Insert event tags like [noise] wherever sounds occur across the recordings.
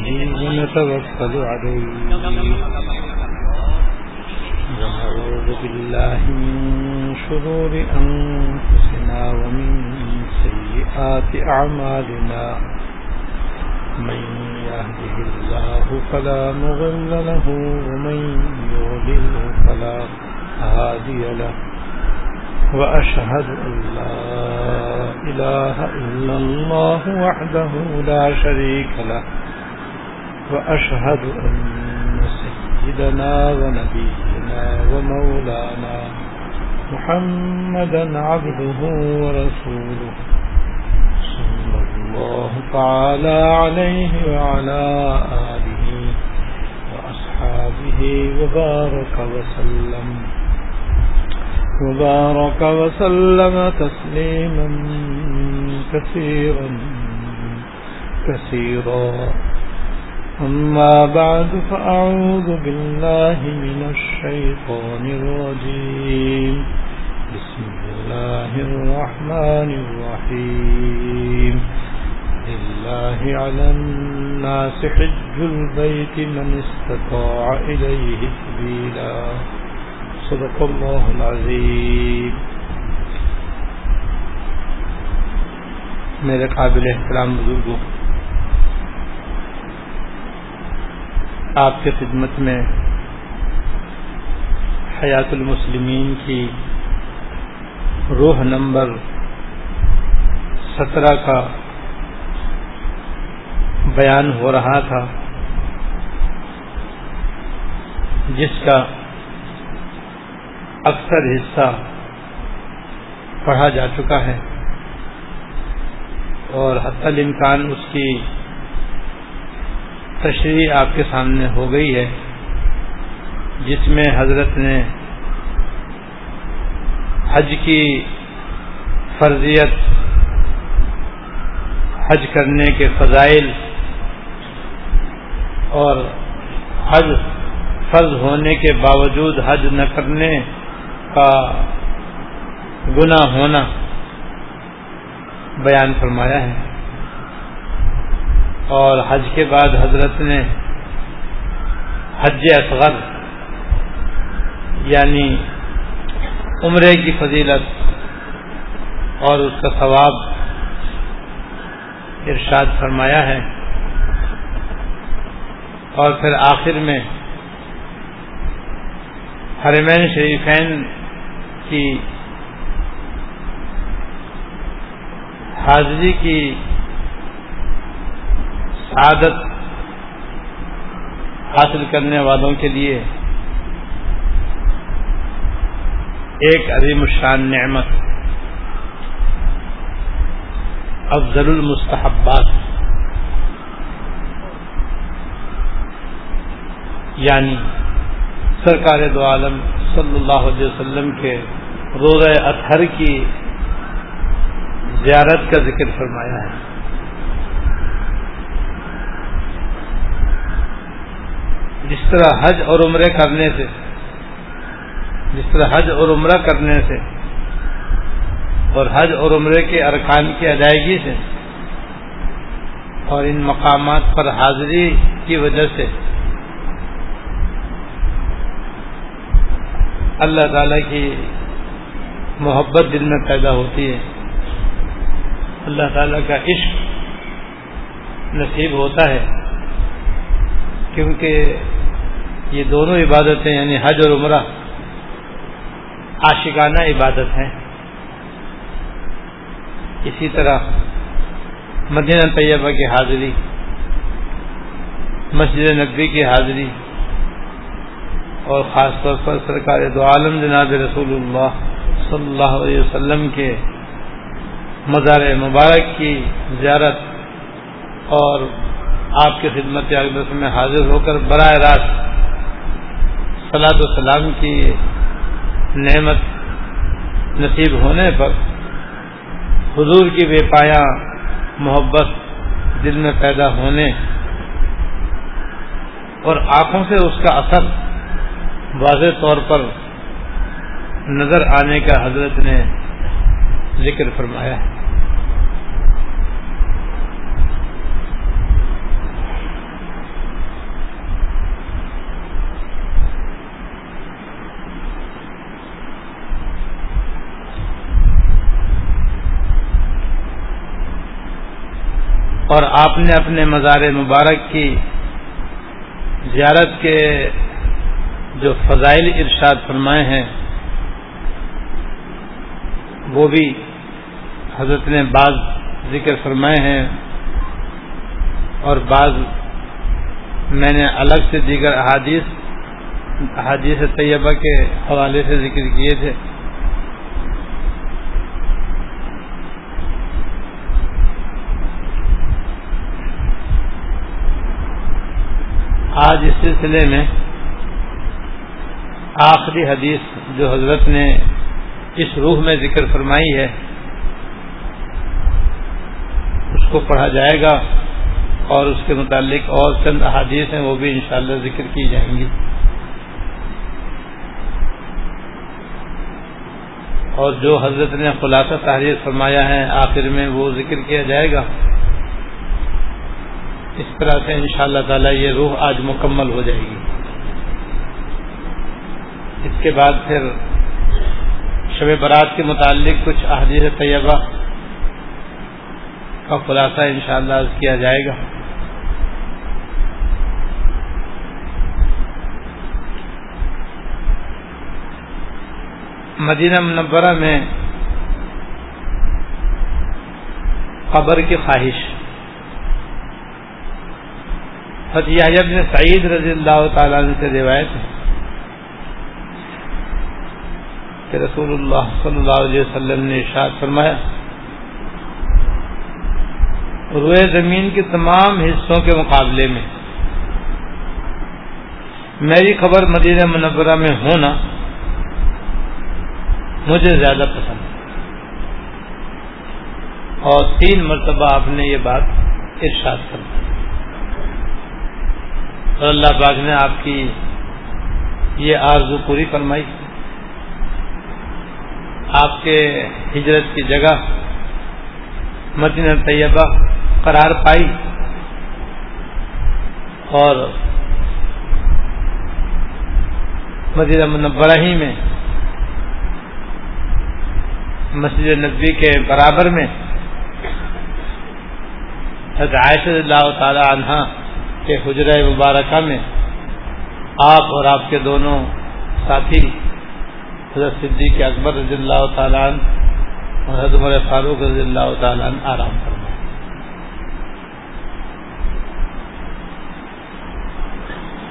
ونتوكل عليه ونعوذ بالله من شرور أنفسنا ومن سيئات أعمالنا من يهده الله فلا مغل له ومن يغلل فلا هادي له. وأشهد أن لا إله إلا الله وحده لا شريك له. وأشهد أن سيدنا ونبينا ومولانا محمدا عبده ورسوله صلى الله تعالى عليه وعلى آله وأصحابه وبارك وسلم وبارك وسلم تسليما كثيرا كثيرا أما بعد، فأعوذ بالله من الشيطان الرجيم. بسم الله الرحمن الرحيم. لله على الناس حج البيت من استطاع إليه سبيلا. صدق الله العظيم. میرے قابل احترام بزرگوں آپ کے خدمت میں حیات المسلمین کی روح نمبر سترہ کا بیان ہو رہا تھا، جس کا اکثر حصہ پڑھا جا چکا ہے اور حتی الامکان اس کی تشریح آپ کے سامنے ہو گئی ہے، جس میں حضرت نے حج کی فرضیت، حج کرنے کے فضائل اور حج فرض ہونے کے باوجود حج نہ کرنے کا گناہ ہونا بیان فرمایا ہے۔ اور حج کے بعد حضرت نے حج اصغر یعنی عمرے کی فضیلت اور اس کا ثواب ارشاد فرمایا ہے۔ اور پھر آخر میں حرمین شریفین کی حاضری کی سعادت حاصل کرنے والوں کے لیے ایک عظیم الشان نعمت افضل المستحبات یعنی سرکار دو عالم صلی اللہ علیہ وسلم کے روزہ اطہر کی زیارت کا ذکر فرمایا ہے۔ جس طرح حج اور عمرے کرنے سے، جس طرح حج اور عمرہ کرنے سے، اور حج اور عمرے کے ارکان کی ادائیگی سے، اور ان مقامات پر حاضری کی وجہ سے، اللہ تعالی کی محبت دل میں پیدا ہوتی ہے۔ اللہ تعالی کا عشق نصیب ہوتا ہے، کیونکہ یہ دونوں عبادتیں یعنی حج اور عمرہ عاشقانہ عبادت ہیں۔ اسی طرح مدینہ طیبہ کی حاضری، مسجد نبی کی حاضری اور خاص طور پر سرکار دو عالم جناب رسول اللہ صلی اللہ علیہ وسلم کے مزار مبارک کی زیارت اور آپ کی خدمت اقدس میں حاضر ہو کر براہ راست صلاح السلام کی نعمت نصیب ہونے پر حضور کی بے پایا محبت دل میں پیدا ہونے اور آنکھوں سے اس کا اثر واضح طور پر نظر آنے کا حضرت نے ذکر فرمایا ہے۔ اور آپ نے اپنے مزار مبارک کی زیارت کے جو فضائل ارشاد فرمائے ہیں، وہ بھی حضرت نے بعض ذکر فرمائے ہیں اور بعض میں نے الگ سے دیگر احادیث احادیث طیبہ کے حوالے سے ذکر کیے تھے۔ آج اس سلسلے میں آخری حدیث جو حضرت نے اس روح میں ذکر فرمائی ہے، اس کو پڑھا جائے گا اور اس کے متعلق اور چند احادیث ہیں، وہ بھی انشاءاللہ ذکر کی جائیں گی۔ اور جو حضرت نے خلاصہ تحریر فرمایا ہے، آخر میں وہ ذکر کیا جائے گا۔ اس طرح سے ان شاء اللہ تعالی یہ روح آج مکمل ہو جائے گی۔ اس کے بعد پھر شب برات کے متعلق کچھ احادیث طیبہ کا خلاصہ انشاءاللہ شاء کیا جائے گا۔ مدینہ منورہ میں قبر کی خواہش۔ فتح ابن سعید رضی اللہ تعالیٰ سے روایت ہے کہ رسول اللہ صلی اللہ علیہ وسلم نے ارشاد فرمایا، روئے زمین کے تمام حصوں کے مقابلے میں، میری خبر مدینہ منورہ میں ہونا مجھے زیادہ پسند ہے۔ اور تین مرتبہ آپ نے یہ بات ارشاد کر دی اور اللہ پاک نے آپ کی یہ آرزو پوری فرمائی۔ آپ کے ہجرت کی جگہ مدینہ طیبہ قرار پائی اور مدینہ منورہ ہی میں، مسجد نبی کے برابر میں، حضرت عائشہ اللہ تعالی عنہ کے حجرہ مبارکہ میں آپ اور آپ کے دونوں ساتھی، حضرت صدیق اکبر رضی اللہ تعالیٰ اور حضرت عمر فاروق رضی اللہ تعالیٰ آرام فرمائے۔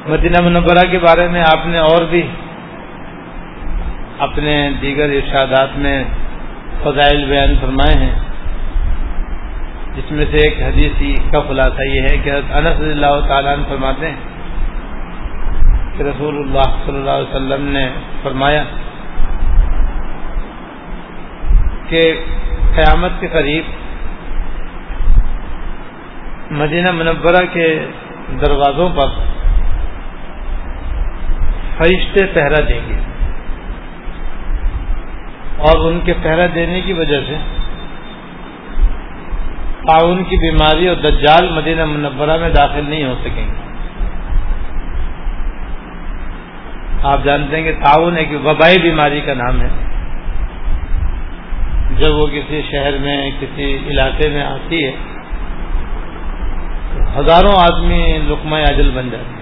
مدینہ منورہ کے بارے میں آپ نے اور بھی اپنے دیگر ارشادات میں فضائل بیان فرمائے ہیں۔ جس میں سے ایک حدیث کا خلاصہ یہ ہے کہ انس رضی اللہ تعالیٰ عنہ فرماتے ہیں کہ رسول اللہ صلی اللہ علیہ وسلم نے فرمایا کہ قیامت کے قریب مدینہ منورہ کے دروازوں پر فرشتے پہرا دیں گے اور ان کے پہرا دینے کی وجہ سے تعاون کی بیماری اور دجال مدینہ منورہ میں داخل نہیں ہو سکیں گے۔ آپ جانتے ہیں کہ تعاون ایک وبائی بیماری کا نام ہے۔ جب وہ کسی شہر میں، کسی علاقے میں آتی ہے تو ہزاروں آدمی لقمہ اجل بن جاتے ہیں۔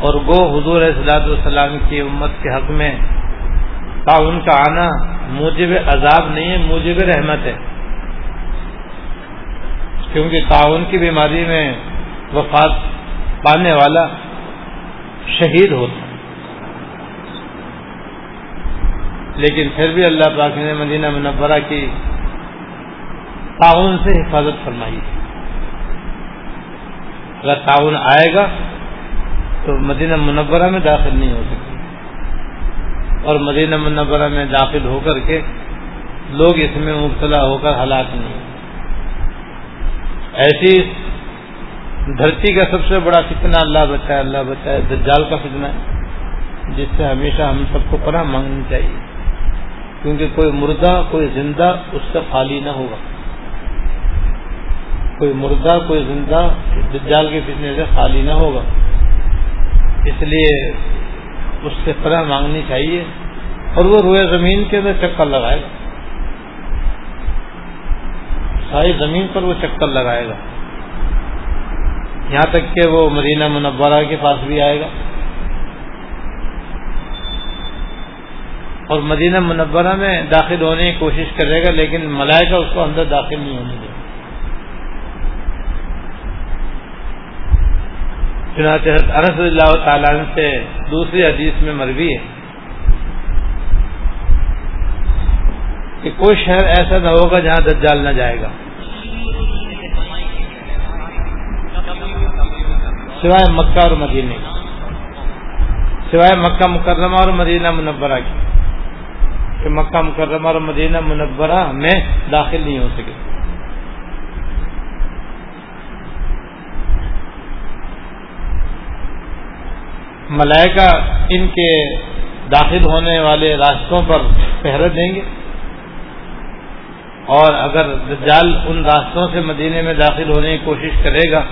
اور گو حضور اصلاۃ والسلام کی امت کے حق میں تعاون کا آنا موجب عذاب نہیں ہے، موجب رحمت ہے۔ کیونکہ تعاون کی بیماری میں وفات پانے والا شہید ہوتا لیکن پھر بھی اللہ پاک نے مدینہ منورہ کی تعاون سے حفاظت فرمائی۔ اگر تعاون آئے گا تو مدینہ منورہ میں داخل نہیں ہو سکتی اور مدینہ منورہ میں داخل ہو کر کے لوگ اس میں مبتلا ہو کر ہلاک نہیں ایسی دھرتی کا سب سے بڑا فتنہ اللہ بچائے اللہ بچائے۔ دجال کا فتنہ ہے، جس سے ہمیشہ ہم سب کو پناہ مانگنی چاہیے۔ کیونکہ کوئی مردہ، کوئی زندہ اس سے خالی نہ ہوگا۔ کوئی مردہ، کوئی زندہ دجال کے فتنے سے خالی نہ ہوگا۔ اس لیے اس سے پناہ مانگنی چاہیے اور وہ روئے زمین کے اندر چکر لگائے گا۔ ساری زمین پر وہ چکر لگائے گا۔ یہاں تک کہ وہ مدینہ منورہ کے پاس بھی آئے گا۔ اور مدینہ منورہ میں داخل ہونے کی کوشش کرے گا، لیکن ملائکہ اس کو اندر داخل نہیں ہونے دے چنانچہ انس اللہ تعالیٰ سے دوسری حدیث میں مروی ہے کہ کوئی شہر ایسا نہ ہوگا جہاں دجال نہ جائے گا۔ سوائے مکہ اور مدینہ۔ سوائے مکہ مکرمہ اور مدینہ منورہ کی۔ کہ مکہ مکرمہ اور مدینہ منورہ میں داخل نہیں ہو سکے۔ ملائکہ ان کے داخل ہونے والے راستوں پر پہرے دیں گے؟ اور اگر دجال ان راستوں سے مدینے میں داخل ہونے کی کوشش کرے گا،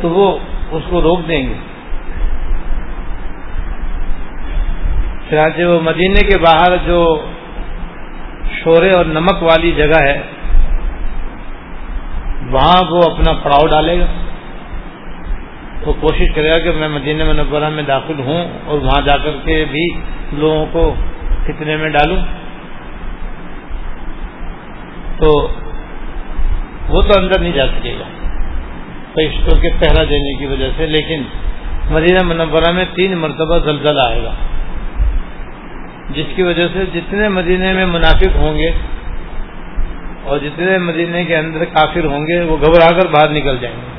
تو وہ اس کو روک دیں گے۔ چنانچہ وہ مدینے کے باہر جو شورے اور نمک والی جگہ ہے، وہاں وہ اپنا پڑاؤ ڈالے گا۔ وہ کوشش کرے گا کہ میں مدینہ منورہ میں داخل ہوں اور وہاں جا کر کے بھی لوگوں کو کتنے میں ڈالوں۔ تو وہ تو اندر نہیں جا سکے گا۔ فرشتوں کے پہرا دینے کی وجہ سے، لیکن مدینہ منورہ میں تین مرتبہ زلزلہ آئے گا۔ جس کی وجہ سے جتنے مدینے میں منافق ہوں گے اور جتنے مدینے کے اندر کافر ہوں گے، وہ گھبرا کر باہر نکل جائیں گے۔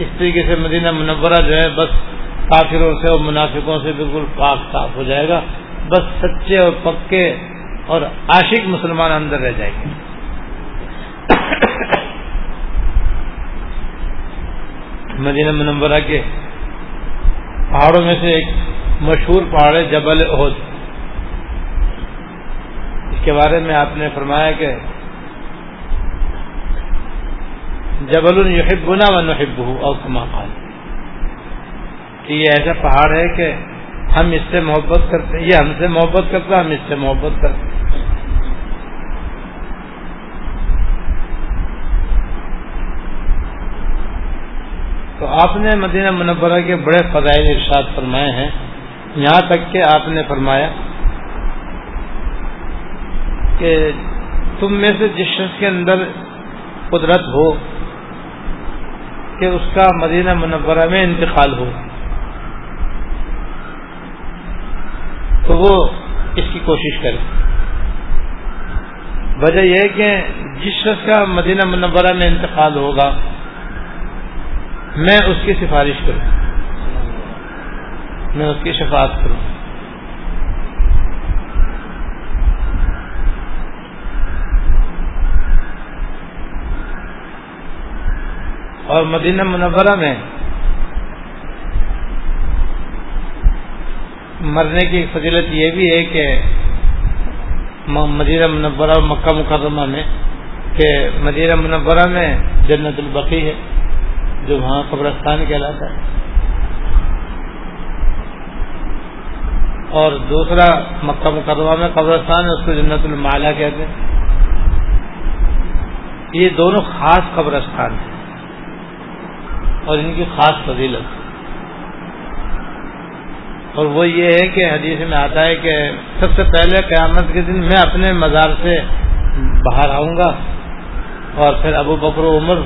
اس طریقے سے مدینہ منورہ جو ہے، بس کافروں سے اور منافقوں سے بالکل پاک صاف ہو جائے گا۔ بس سچے اور پکے اور عاشق مسلمان اندر رہ جائیں گے مدینہ منورہ کے پہاڑوں میں سے ایک مشہور پہاڑ ہے جبل عہد اس کے بارے میں آپ نے فرمایا کہ جبل یحبنا و نحبہ او کما قال. کہ یہ ایسا پہاڑ ہے کہ ہم اس سے محبت کرتے ہیں، یہ ہم سے محبت کرتا ہم اس سے محبت کرتے تو آپ نے مدینہ منورہ کے بڑے فضائل ارشاد فرمائے ہیں۔ یہاں تک کہ آپ نے فرمایا کہ تم میں سے جس شخص کے اندر قدرت ہو کہ اس کا مدینہ منورہ میں انتقال ہو۔ تو وہ اس کی کوشش کرے۔ وجہ یہ ہے کہ جس شخص کا مدینہ منورہ میں انتقال ہوگا، میں اس کی سفارش کروں۔ میں اس کی شفاعت کروں۔ اور مدینہ منورہ میں مرنے کی فضیلت یہ بھی ہے کہ مدینہ منورہ اور مکہ مکرمہ میں کہ مدینہ منورہ میں جنت البقی ہے، جو وہاں قبرستان کہلاتا ہے۔ اور دوسرا مکہ مقدمہ میں قبرستان ہے، اس کو جنت المالا کہتے ہیں۔ یہ دونوں خاص قبرستان ہیں۔ اور ان کی خاص فضیلت۔ اور وہ یہ ہے کہ حدیث میں آتا ہے کہ سب سے پہلے قیامت کے دن میں اپنے مزار سے باہر آؤں گا اور پھر ابو بکر و عمر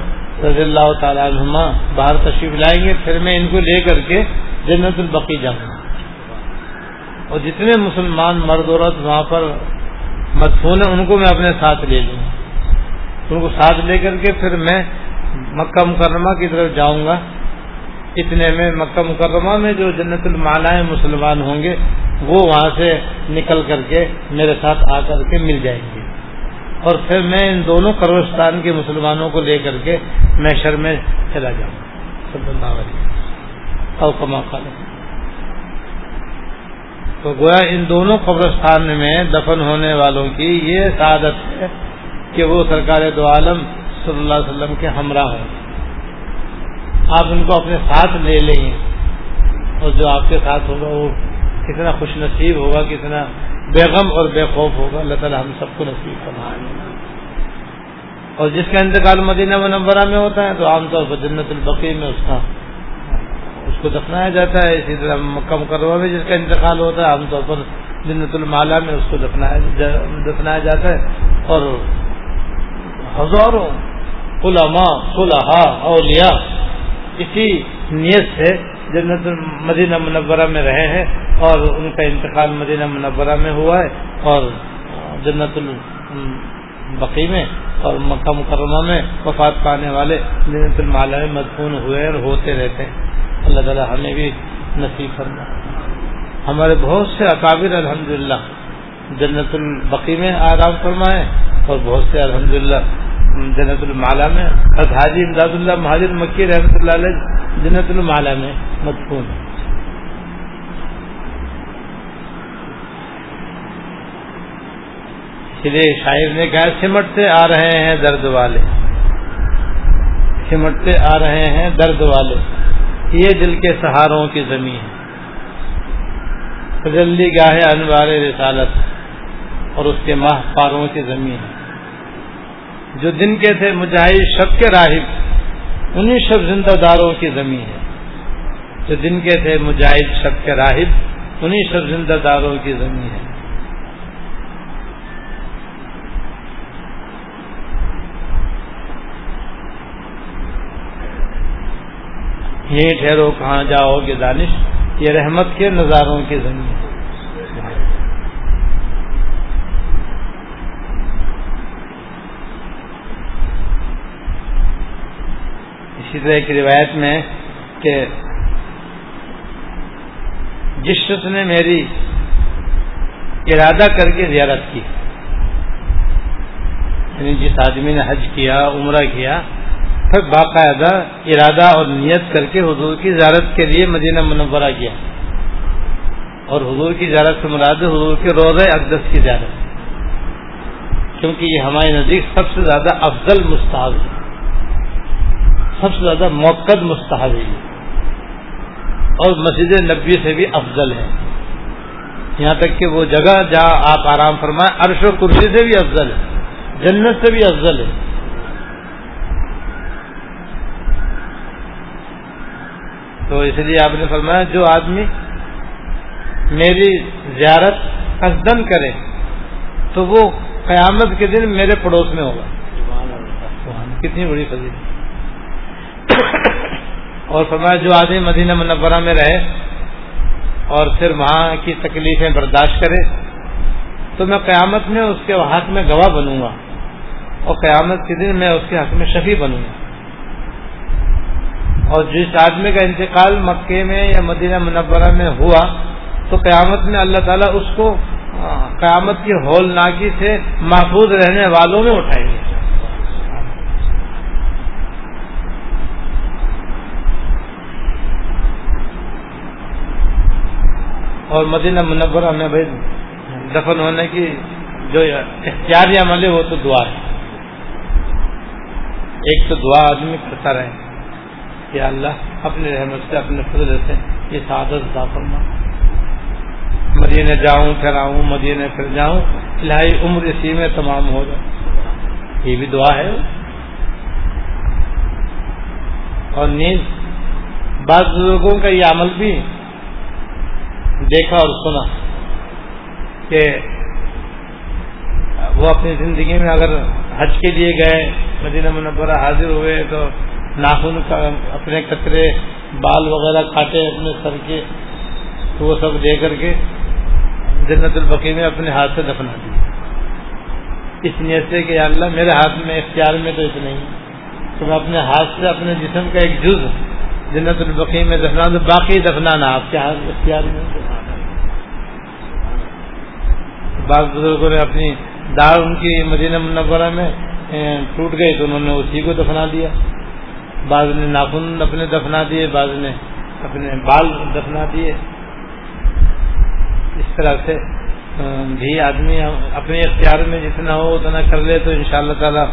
رضی اللہ تعالیٰ عنہما باہر تشریف لائیں گے، پھر میں ان کو لے کر کے جنت البقی جاؤں گا۔ اور جتنے مسلمان مرد، عورت وہاں پر مدفون ہیں، ان کو میں اپنے ساتھ لے لوں۔ ان کو ساتھ لے کر کے پھر میں مکہ مکرمہ کی طرف جاؤں گا۔ اتنے میں مکہ مکرمہ میں جو جنت المالا مسلمان ہوں گے، وہ وہاں سے نکل کر کے میرے ساتھ آ کر کے مل جائیں گے۔ اور پھر میں ان دونوں قبرستان کے مسلمانوں کو لے کر کے میں شر میں چلا جاؤں۔ صلی اللہ علیہ اور کما تو گویا ان دونوں قبرستان میں دفن ہونے والوں کی یہ سعادت ہے کہ وہ سرکار دو عالم صلی اللہ علیہ وسلم کے ہمراہ ہوں آپ ان کو اپنے ساتھ لے لیں۔ گے اور جو آپ کے ساتھ ہوگا، وہ کتنا خوش نصیب ہوگا، کتنا بیگم اور بے خوف ہوگا۔ اللہ تعالی ہم سب کو نصیب فرمائے۔ اور جس کا انتقال مدینہ منورہ میں ہوتا ہے، تو عام طور پر جنت البقی میں اس کا اس کو دفنایا جاتا ہے۔ اسی طرح مکہ مکرمہ میں جس کا انتقال ہوتا ہے، عام طور پر جنت المالا میں اس کو دفنایا جاتا ہے۔ اور ہزاروں علماء، صلحاء، اولیاء، اسی نیت سے جنت مدینہ منورہ میں رہے ہیں اور ان کا انتقال مدینہ منورہ میں ہوا ہے اور جنت البقی میں اور مکہ مکرمہ میں وفات پانے والے جنت المالا میں مدفون ہوئے اور ہوتے رہتے ہیں۔ اللہ تعالیٰ ہمیں بھی نصیب کرنا ہمارے بہت سے اکابر الحمدللہ جنت البقی میں آرام فرمائے اور بہت سے الحمدللہ جنت المالا میں حاجی امداد اللہ مہاجر مکی رحمۃ اللہ علیہ جنت المالا میں مدفون اس لیے شاعر نے کہا، سمٹتے آ رہے ہیں درد والے۔ سمٹتے آ رہے ہیں درد والے۔ یہ دل کے سہاروں کی زمین ہے۔ جلدی گاہ انوار رسالت اور اس کے ماہ پاروں کی زمین ہے۔ جو دن کے تھے مجاہد شب کے راہب انہیں شب زندہ داروں کی زمین ہے۔ جو دن کے تھے مجاہد شب کے راہب انہیں شب زندہ داروں کی زمین ہے۔ یہ ٹھہرو، کہاں جاؤ گے دانش؟ یہ رحمت کے نظاروں کی زمین ہے۔ اسی طرح ایک روایت میں کہ جس شخص نے میری ارادہ کر کے زیارت کی یعنی جس آدمی نے حج کیا، عمرہ کیا، پھر باقاعدہ ارادہ اور نیت کر کے حضور کی زیارت کے لیے مدینہ منورہ کیا۔ اور حضور کی زیارت سے مراد حضور کے روزہ اقدس کی زیارت۔ کیونکہ یہ ہمارے نزدیک سب سے زیادہ افضل مستحب ہے۔ سب سے زیادہ موقع مستحب ہے اور مسجد نبی سے بھی افضل ہے۔ یہاں تک کہ وہ جگہ جہاں آپ آرام فرمائیں عرش و کرسی سے بھی افضل ہے جنت سے بھی افضل ہے۔ تو اس لیے آپ نے فرمایا جو آدمی میری زیارت قصدن کرے تو وہ قیامت کے دن میرے پڑوس میں ہوگا۔ کتنی بڑی فضیلت۔ اور فرمایا، جو آدمی مدینہ منورہ میں رہے اور پھر وہاں کی تکلیفیں برداشت کرے، تو میں قیامت میں اس کے حق میں گواہ بنوں گا اور قیامت کے دن میں اس کے حق میں شفیع بنوں گا۔ اور جس آدمی کا انتقال مکے میں یا مدینہ منورہ میں ہوا، تو قیامت میں اللہ تعالیٰ اس کو قیامت کی ہول ناکی سے محفوظ رہنے والوں میں اٹھائیں گے اور مدینہ منورہ میں بھائی دفن ہونے کی جو اختیاری عمل ہے وہ تو دعا ہے۔ ایک تو دعا آدمی کرتا رہے۔ کہ اللہ اپنے رحمت سے، اپنے فضل سے یہ سعادت فرما۔ مدینے جاؤں پھر آؤں مدینے پھر جاؤں۔ الہی عمر اسی میں تمام ہو جائے۔ یہ بھی دعا ہے۔ اور نیز بعض بزرگوں کا یہ عمل بھی دیکھا اور سنا کہ وہ اپنی زندگی میں اگر حج کے لیے گئے، مدینہ منورہ حاضر ہوئے تو ناخن کا اپنے کچرے بال وغیرہ کاٹے اپنے سر کے، تو وہ سب دے کر کے جنت البقی میں اپنے ہاتھ سے دفنا دیے اس نیت سے کہ اللہ میرے ہاتھ میں اختیار میں تو اتنا ہی، تو میں اپنے ہاتھ سے اپنے جسم کا ایک جز جنت البقی میں دفنا دوں باقی دفنانا آپ کے اختیار میں بعض بزرگوں نے اپنی دار ان کی مدینہ منورہ میں ٹوٹ گئی تو انہوں نے اسی کو دفنا دیا۔ بعض نے ناخن اپنے دفنا دیے، بعض نے اپنے بال دفنا دیے۔ اس طرح سے بھی آدمی اپنے اختیار میں جتنا ہو اتنا کر لے تو ان شاء اللہ تعالیٰ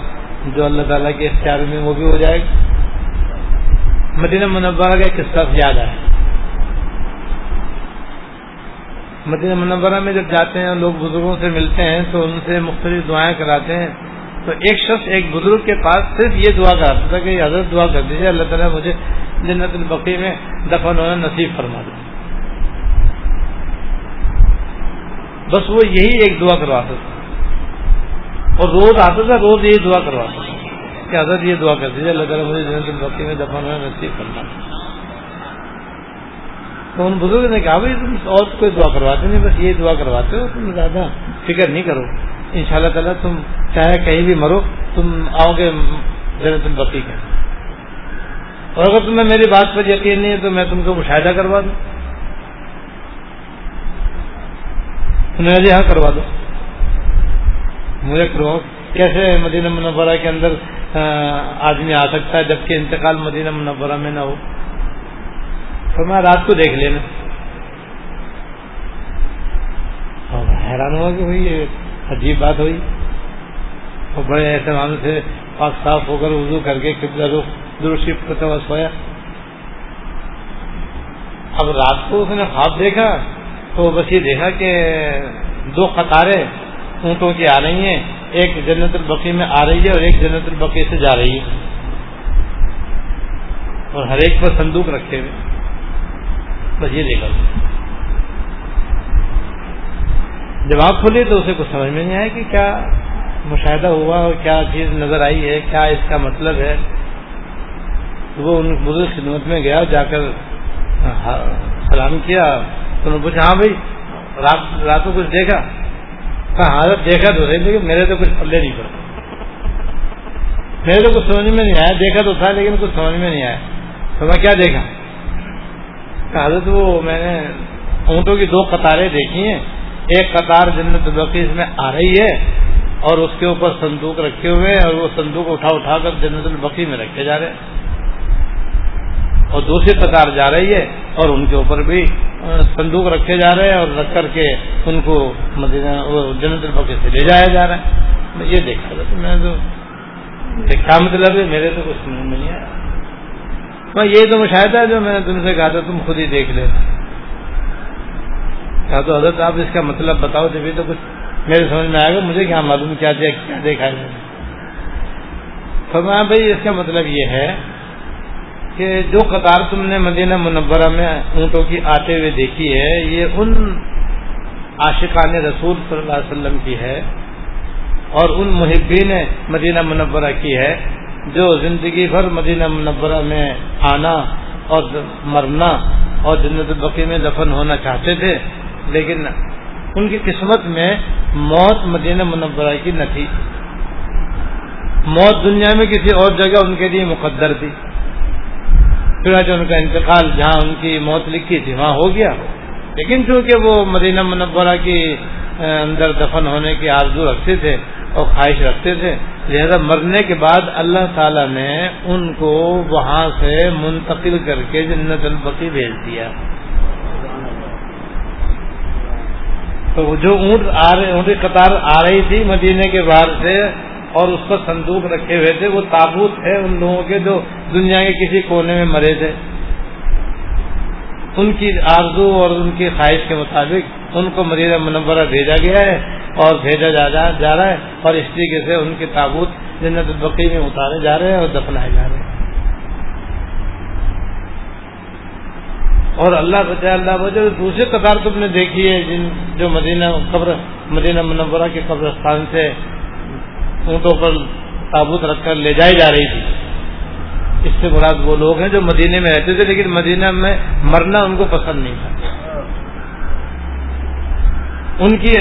جو اللہ تعالیٰ کے اختیار میں وہ بھی ہو جائے گا۔ مدینہ منورہ کا قصہ زیادہ ہے مدینہ منورہ میں جب جاتے ہیں، لوگ بزرگوں سے ملتے ہیں تو ان سے مختلف دعائیں کراتے ہیں۔ تو ایک شخص، ایک بزرگ کے پاس صرف یہ دعا کراتا تھا کہ حضرت دعا کر دیجیے اللہ تعالیٰ مجھے جنت البقی میں دفن ہونا نصیب فرما دے۔ بس وہ یہی ایک دعا کرواتا تھا۔ اور روز آتا تھا، روز یہی دعا کرواتا تھا۔ کہ حضرت یہ دعا کر دیجیے اللہ تعالیٰ مجھے جنت البقی میں دفن ہونا نصیب فرما۔ دے تو ان بزرگ نے کہا، بھائی، تم اور کوئی دعا کرواتے نہیں، بس یہ دعا کرواتے ہو، تم زیادہ فکر نہیں کرو۔ ان شاء اللہ تعالیٰ تم چاہے کہیں بھی مرو، تم آؤ گے جنت البقی کے۔ اور اگر تمہیں میری بات پر یقین نہیں ہے، تو میں تم کو مشاہدہ کروا دوں۔ تمہیں جی ہاں کروا دو۔ مجھے کرواؤ۔ کیسے مدینہ منورہ کے اندر آدمی آ سکتا ہے جبکہ انتقال مدینہ منورہ میں نہ ہو۔ تو میں رات کو دیکھ لینا۔ حیران ہوا کہ بھائی، یہ عجیب بات ہوئی۔ اور بڑے ایسے سے پاک صاف ہو کر وضو کر کے درشف کرتے ہوئے سویا اب رات کو اس نے خواب دیکھا، تو بس یہ دیکھا کہ دو قطاریں اونٹوں کی آ رہی ہیں۔ ایک جنت البقی میں آ رہی ہے اور ایک جنت البقی سے جا رہی ہے اور ہر ایک پر صندوق رکھے ہوئے بس یہ دیکھا۔ جب آپ کھولے تو اسے کچھ سمجھ میں نہیں آیا کہ کیا مشاہدہ ہوا اور کیا چیز نظر آئی ہے، کیا اس کا مطلب ہے۔ وہ ان بزرگ خدمت میں گیا جا کر ہاں، سلام کیا۔ تو انہوں نے پوچھا ہاں بھائی، رات رات کو کچھ دیکھا؟ حالت دیکھا تو صحیح لیکن میرے تو کچھ پلے نہیں پڑا میرے تو کچھ سمجھ میں نہیں آیا، دیکھا تو تھا لیکن کچھ سمجھ میں نہیں آیا۔ تو میں کیا دیکھا؟ حضرت وہ میں نے اونٹوں کی دو قطاریں دیکھی ہیں۔ ایک قطار جنت البقیز میں آ رہی ہے اور اس کے اوپر صندوق رکھے ہوئے اور وہ صندوق اٹھا اٹھا کر جنت البقی میں رکھے جا رہے ہیں۔ اور دوسری قطار جا رہی ہے اور ان کے اوپر بھی صندوق رکھے جا رہے ہیں اور رکھ کر کے ان کو جنت البقی سے لے جایا جا رہا ہے۔ میں یہ دیکھا تھا، میں تو کیا مطلب ہے؟ میرے تو کچھ نہیں آیا۔ میں یہ تو مشاہدہ ہے جو میں نے تم سے کہا تھا، تم خود ہی دیکھ لے کہا تو حضرت، آپ اس کا مطلب بتاؤ جبھی تو کچھ میرے سمجھ میں آئے گا، مجھے کیا معلوم، کیا کیا دیکھا ہے۔ فرمایا، بھائی، اس کا مطلب یہ ہے کہ جو قطار تم نے مدینہ منورہ میں اونٹوں کی آتے ہوئے دیکھی ہے، یہ ان عاشقان رسول صلی اللہ علیہ وسلم کی ہے اور ان محبین مدینہ منورہ کی ہے جو زندگی بھر مدینہ منورہ میں آنا اور مرنا اور جنت البقی میں دفن ہونا چاہتے تھے، لیکن ان کی قسمت میں موت مدینہ منورہ کی نہ تھی۔ موت دنیا میں کسی اور جگہ ان کے لیے مقدر تھی۔ پھر ان کا انتقال جہاں ان کی موت لکھی تھی، وہاں ہو گیا۔ لیکن چونکہ وہ مدینہ منورہ کی اندر دفن ہونے کی آرزو رکھتے تھے اور خواہش رکھتے تھے، لہذا مرنے کے بعد اللہ تعالی نے ان کو وہاں سے منتقل کر کے جنت البقی بھیج دیا۔ تو جو اونٹ آ رہے اونٹی قطار آ رہی تھی مدینے کے باہر سے اور اس پر صندوق رکھے ہوئے تھے، وہ تابوت ہے ان لوگوں کے جو دنیا کے کسی کونے میں مرے تھے۔ ان کی آرزو اور ان کی خواہش کے مطابق ان کو مدینہ منورہ بھیجا گیا ہے اور بھیجا جا رہا ہے اور اس طریقے سے ان کے تابوت جنت البقی میں اتارے جا رہے ہیں اور دفنائے جا رہے ہیں۔ اور اللہ بچا اللہ بچا دوسری قطار تم نے دیکھی ہے، جن جو مدینہ قبر، مدینہ منورہ کے قبرستان سے اونٹوں پر تابوت رکھ کر لے جائی جا رہی تھی۔ اس سے مراد وہ لوگ ہیں جو مدینے میں رہتے تھے، لیکن مدینہ میں مرنا ان کو پسند نہیں تھا۔ ان کی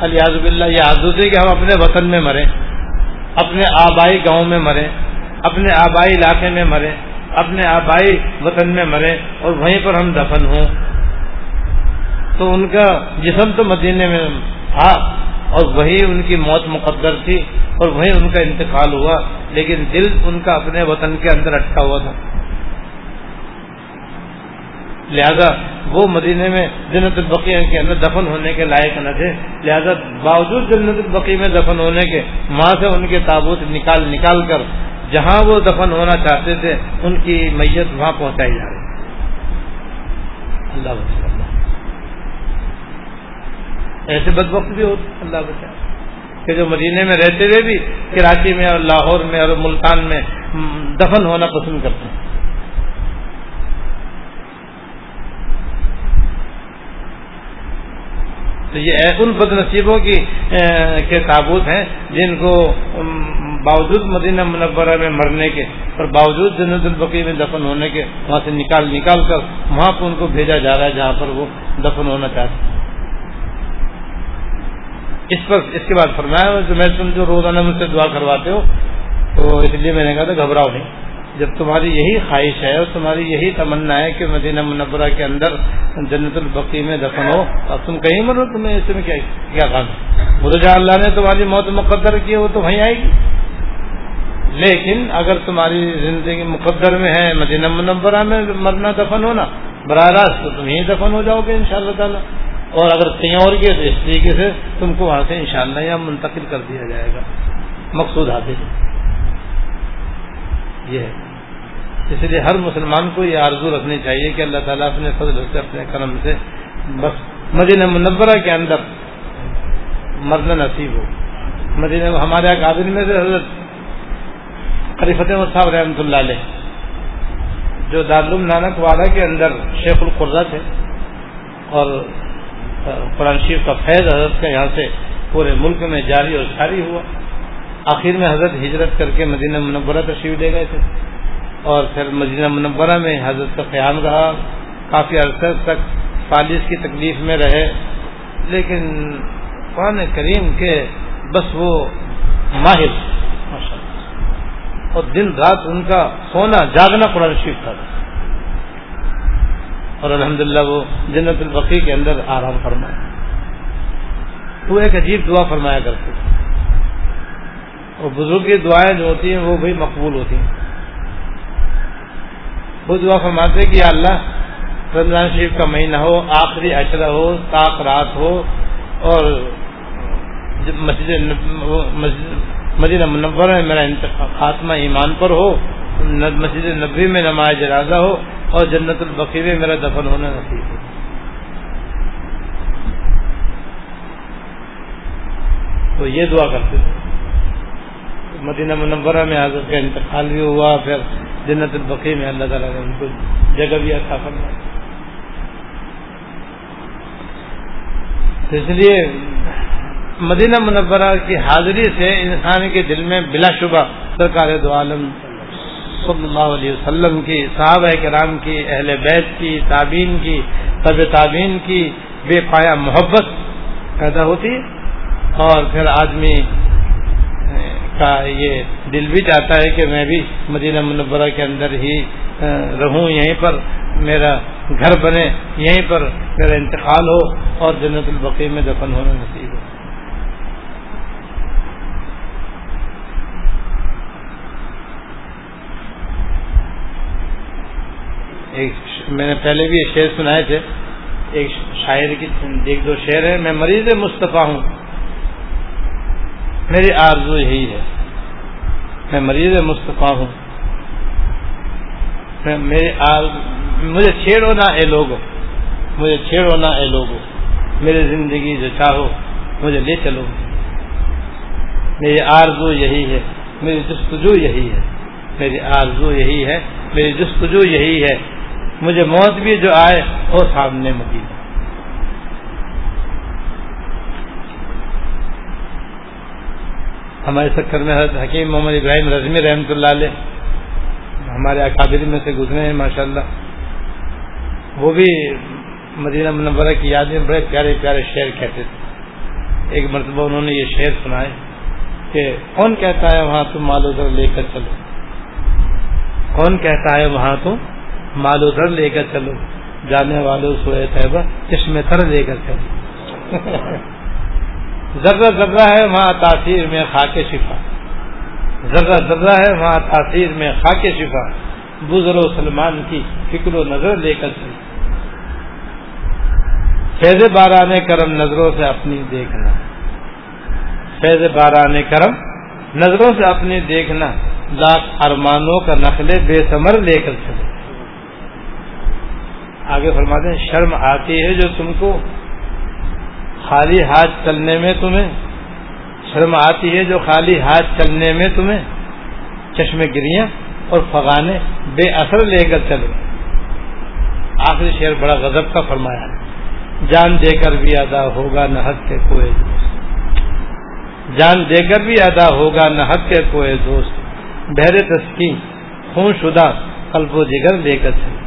الیاز باللہ یہ آزو تھی کہ ہم اپنے وطن میں مریں، اپنے آبائی گاؤں میں مریں، اپنے آبائی علاقے میں مریں، اپنے آبائی وطن میں مریں اور وہیں پر ہم دفن ہوں۔ تو ان کا جسم تو مدینے میں تھا۔ اور وہی ان کی موت مقدر تھی اور وہی ان کا انتقال ہوا، لیکن دل ان کا اپنے وطن کے اندر اٹکا ہوا تھا۔ لہذا وہ مدینے میں جنت البقی کے اندر دفن ہونے کے لائق نہ تھے۔ لہذا باوجود جنت البقی میں دفن ہونے کے وہاں سے ان کے تابوت نکال نکال کر جہاں وہ دفن ہونا چاہتے تھے، ان کی میت وہاں پہنچائی جا رہی۔ اللہ ایسے بد وقت بھی ہوتے اللہ بچائے۔ کہ جو مدینے میں رہتے ہوئے بھی کراچی میں اور لاہور میں اور ملتان میں دفن ہونا پسند کرتے ہیں۔ تو یہ ان بد نصیبوں کی کے تابوت ہیں جن کو باوجود مدینہ منورہ میں مرنے کے اور باوجود جنت البقی میں دفن ہونے کے، وہاں سے نکال نکال کر وہاں پہ ان کو بھیجا جا رہا ہے جہاں پر وہ دفن ہونا چاہتے ہیں۔ اس پر اس کے بعد فرمایا جو میں تم جو روزانہ مجھ سے دعا کرواتے ہو، تو اس لیے میں نے کہا تھا گھبراؤ نہیں۔ جب تمہاری یہی خواہش ہے اور تمہاری یہی تمنا ہے کہ مدینہ منورہ کے اندر جنت البقی میں دفن ہو اب تم کہیں مرو، تمہیں اس میں کیا کام ہے؟ جہاں اللہ نے تمہاری موت مقدر کی وہ تو وہیں آئے گی۔ لیکن اگر تمہاری زندگی مقدر میں ہے، مدینہ منورہ میں مرنا دفن ہونا، براہ راست تو تم یہیں دفن ہو جاؤ گے ان شاء اللہ تعالیٰ۔ اور اگر کہیں اور گئے تو اس طریقے سے تم کو وہاں سے ان شاء اللہ منتقل کر دیا جائے گا۔ مقصود حاصل یہ ہے۔ اس لیے ہر مسلمان کو یہ آرزو رکھنی چاہیے کہ اللہ تعالیٰ اپنے فضل سے، اپنے کرم سے بس مدینہ منورہ کے اندر مرنا نصیب ہو۔ مدینہ ہمارے قابل میں سے حضرت خلیفت صاحب رحمۃ اللہ علیہ، جو دارالعلوم نانک والا کے اندر شیخ القرہ تھے اور قرآن شریف کا فیض حضرت کا یہاں سے پورے ملک میں جاری اور ساری ہوا۔ آخر میں حضرت ہجرت کر کے مدینہ منورہ تشریف لے گئے تھے۔ اور پھر مدینہ منورہ میں حضرت کا قیام رہا۔ کافی عرصے تک فالص کی تکلیف میں رہے۔ لیکن قرآن کریم کے بس وہ ماہر۔ اور دن رات ان کا سونا، جاگنا قرآن شریف تھا۔ اور الحمدللہ وہ جنت البقی کے اندر آرام فرمایا وہ ایک عجیب دعا فرمایا کرتے اور بزرگ کی دعائیں جو ہوتی ہیں وہ بھی مقبول ہوتی ہیں۔ وہ دعا فرماتے کہ اللہ، رمضان شریف کا مہینہ ہو، آخری اشرہ ہو تاک رات ہو، اور مسجد مدینہ منور میں میرا خاتمہ ایمان پر ہو مسجد نبی میں نماز جنازہ ہو اور جنت البقی میں میرا دفن ہونا نصیب ہو۔ تو یہ دعا کرتے تھے۔ مدینہ منورہ میں حضرت کا انتقال بھی ہوا، پھر جنت البقی میں اللہ تعالیٰ نے ان کو جگہ بھی اچھا کرنا اس لیے مدینہ منورہ کی حاضری سے انسان کے دل میں بلا شبہ سرکار دو عالم صلی اللہ علیہ وسلم کی، صحابہ کرام کی، اہل بیت کی تعبین کی، طب تعبین کی بے پایا محبت پیدا ہوتی اور پھر آدمی کا یہ دل بھی چاہتا ہے کہ میں بھی مدینہ منورہ کے اندر ہی رہوں، یہیں پر میرا گھر بنے، یہیں پر میرا انتقال ہو اور جنت البقی میں دفن ہونا نصیب ہو ایک میں نے پہلے بھی شعر سنائے تھے۔ ایک شاعر کی ایک دو شعر ہے میں مریض مصطفیٰ ہوں۔ میری آرزو یہی ہے۔ میں مریض مصطفیٰ ہوں۔ میرے مجھے چھیڑو نہ اے لوگو۔ مجھے چھیڑو نہ اے لوگو۔ میری زندگی جو چاہو، مجھے لے چلو۔ میری آرزو یہی ہے۔ میری جستجو یہی ہے۔ میری آرزو یہی ہے۔ میری جستجو یہی ہے۔ مجھے موت بھی جو آئے وہ سامنے مدینہ ہمارے سکر میں حضرت حکیم محمد ابراہیم رضمی رحمۃ اللہ علیہ ہمارے اکابری میں سے گزرے ہیں ماشاء اللہ وہ بھی مدینہ منورہ کی یاد میں بڑے پیارے پیارے شعر کہتے تھے۔ ایک مرتبہ انہوں نے یہ شعر سنائے کہ کون کہتا ہے وہاں تم مال ادھر لے کر چلو؟ کون کہتا ہے وہاں تم مال ادھر لے کر چلو۔ جانے والوں سوئے طیبہ چشم تھر لے کر چلو۔ [laughs] ذرہ ذرہ ہے وہاں تاثیر میں خاک شفا۔ ذرہ ذرہ ہے وہاں تاثیر میں خاک شفا۔ بزر و سلمان کی فکر و نظر لے کر چلو۔ فیض باران کرم نظروں سے اپنی دیکھنا۔ فیض باران کرم نظروں سے اپنی دیکھنا۔ لاکھ ارمانوں کا نقلے بے سمر لے کر چلو۔ آگے فرماتے ہیں، شرم آتی ہے جو تم کو خالی ہاتھ چلنے میں تمہیں، شرم آتی ہے جو خالی ہاتھ چلنے میں تمہیں چشمے گریاں اور فغانے بے اثر لے کر چلے۔ آخری شعر بڑا غضب کا فرمایا جان دے کر بھی ادا ہوگا نہ حق کے کوئی دوست۔ جان دے کر بھی ادا ہوگا نہ حق کے کوئی دوست۔ بہرے تسکین، خون شدہ قلب و جگر لے کر چلے۔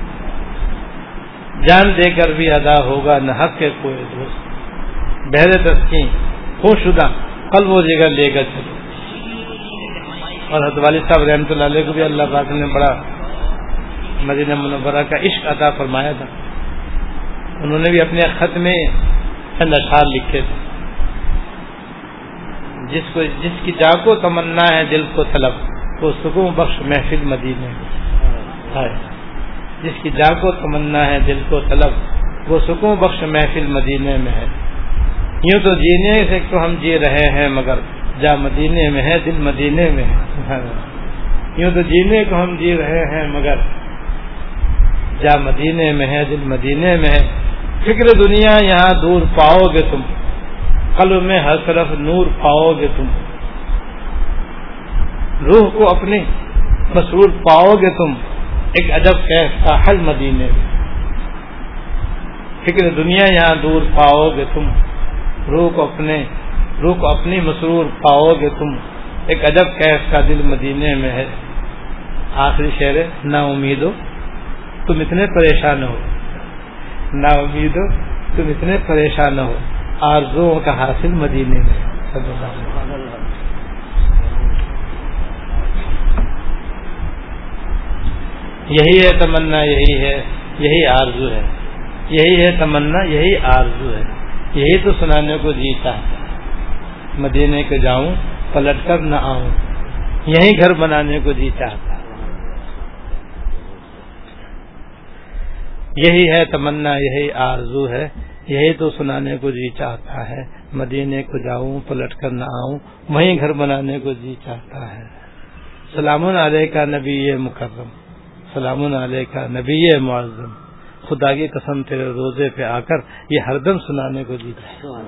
جان دے کر بھی ادا ہوگا، نہ حق کے کوئی دوست۔ بہرے تسکین خون شدہ قلب و جگر لے کر چلے۔ اور حضرت والد صاحب رحمۃ اللہ علیہ کو بھی اللہ پاک نے بڑا مدینہ منورہ کا عشق عطا فرمایا تھا۔ انہوں نے بھی اپنے خط میں چند اشعار لکھے تھے۔ جس کو، جس کی جا کو تمنا ہے، دل کو طلب وہ سکون بخش محفل مدینے میں جس کی جا کو تمنا ہے، دل کو طلب، وہ سکون بخش محفل مدینے میں ہے۔ یوں تو جینے سے تو ہم جی رہے ہیں، مگر جا مدینے میں ہے، دل مدینے میں ہے۔ [laughs] یوں تو جینے کو ہم جی رہے ہیں، مگر جا مدینے میں ہے، دل مدینے میں ہے۔ فکر دنیا یہاں دور پاؤ گے تم، قلب میں ہر طرف نور پاؤ گے تم۔ روح کو اپنی مسرور پاؤ گے تم۔ ایک ادب کا حل مدینے میں۔ فکر دنیا یہاں دور پاؤ گے تم۔ روح کو اپنے، روح کو اپنی مسرور پاؤ گے تم۔ ایک ادب کیف کا دل مدینے میں ہے۔ آخری شعر نا امید ہو تم اتنے پریشان ہو۔ نا امید ہو تم اتنے پریشان ہو۔ آرزو کا حاصل مدینے میں۔ یہی ہے تمنا، یہی ہے، یہی آرزو ہے۔ یہی ہے تمنا، یہی آرزو ہے۔ یہی تو سنانے کو جیتا ہے۔ مدینے کے جاؤں، پلٹ کر نہ آؤں۔ یہی گھر بنانے کو جی چاہتا یہی ہے تمنا، یہی آرزو ہے۔ یہی تو سنانے کو جی چاہتا ہے۔ مدینے کو جاؤں، پلٹ کر نہ آؤں۔ وہیں گھر بنانے کو جی چاہتا ہے۔ سلام علیہ کا نبی مکرم۔ سلام علیہ کا نبی معظم، خدا کی قسم تیرے روزے پہ آ کر یہ ہر دم سنانے کو جی۔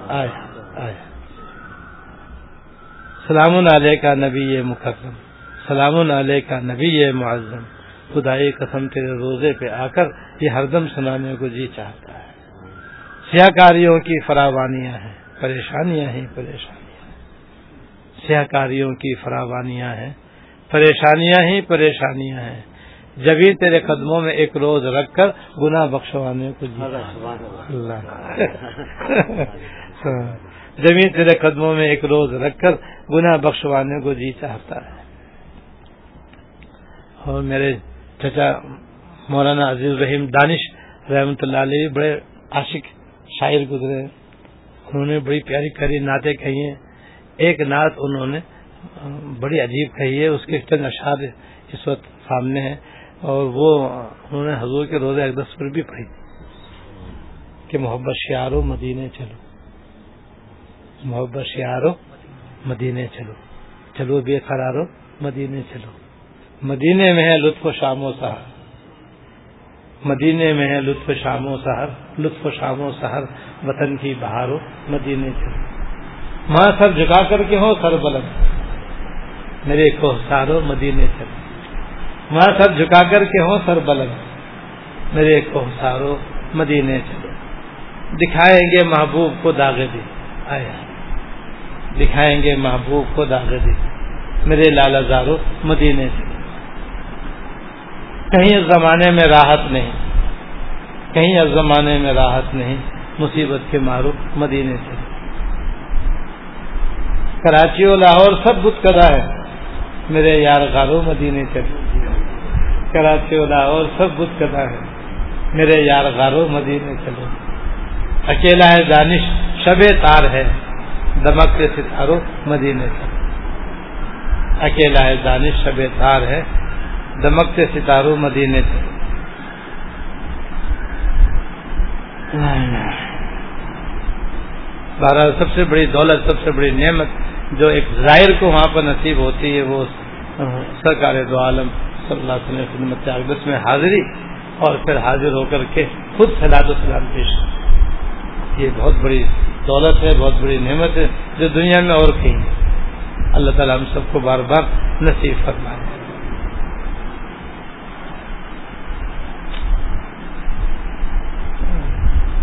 آئے آئے۔ سلام علیہ کا نبی مکرم۔ سلام علیہ کا نبی معظم۔ خدائی قسم تیرے روزے پہ آ کر یہ ہر دم سنانے کو جی چاہتا ہے۔ سیاہ کاریوں کی فراوانیاں ہیں، پریشانیاں ہیں، پریشانیاں سیاہ کاریوں کی فراوانیاں ہیں، پریشانیاں ہی پریشانیاں ہیں۔ جبھی تیرے قدموں میں ایک روز رکھ کر گناہ بخشوانے کو جی۔ جبھی تیرے قدموں میں ایک روز رکھ کر گناہ بخشوانے کو جی چاہتا ہے۔ اور میرے چچا مولانا عزیز رحیم دانش رحمۃ اللہ علیہ بڑے عاشق شاعر گزرے انہوں نے بڑی پیاری پیاری نعتیں کہی ہیں۔ ایک نعت انہوں نے بڑی عجیب کہی ہے۔ اس کے چند اشعار اس وقت سامنے ہیں۔ اور وہ انہوں نے حضور کے روزے اقدس پر بھی پڑھی کہ محبت شیارو مدینے چلو۔ محبت شیارو مدینے چلو۔ چلو بے قرارو مدینے چلو۔ مدینے میں ہے لطف و شام و سہر مدینے میں ہے لطف شام و سہر لطف و شام و سہر وطن کی بہارو مدینے چلو۔ ماں سر جھکا کر کے ہو سر بلند۔ میرے کو سارو مدینے چلو۔ ماں سر جھکا کر کے ہو سر بلند۔ میرے کو سارو، مدینے چلو۔ دکھائیں گے محبوب کو داغے دی آیا۔ دکھائیں گے محبوب کو داغے دی میرے لالا زارو، مدینے چلو۔ کہیں اس زمانے میں راحت نہیں۔ کہیں اس زمانے میں راحت نہیں۔ مصیبت کے مارو، مدینے سے کراچی و لاہور سب بت کدا ہے۔ میرے یار غارو، مدینے چلے کراچی و لاہور سب بت کدا ہے۔ میرے یار غارو مدینے چلو۔ اکیلا ہے دانش، شب تار ہے۔ دمک کے ستاروں مدینے چلو۔ اکیلا ہے دانش، شب تار ہے۔ دمکتے ستاروں مدینے سے بہرحال سب سے بڑی دولت، سب سے بڑی نعمت جو ایک ظاہر کو وہاں پر نصیب ہوتی ہے، وہ سرکار دو عالم صلی اللہ علیہ وسلم خدمت اقدس میں حاضری اور پھر حاضر ہو کر کے خود سلاد و سلام پیش یہ بہت بڑی دولت ہے، بہت بڑی نعمت ہے جو دنیا میں اور کہیں۔ اللہ تعالیٰ ہم سب کو بار بار نصیب فرمائے۔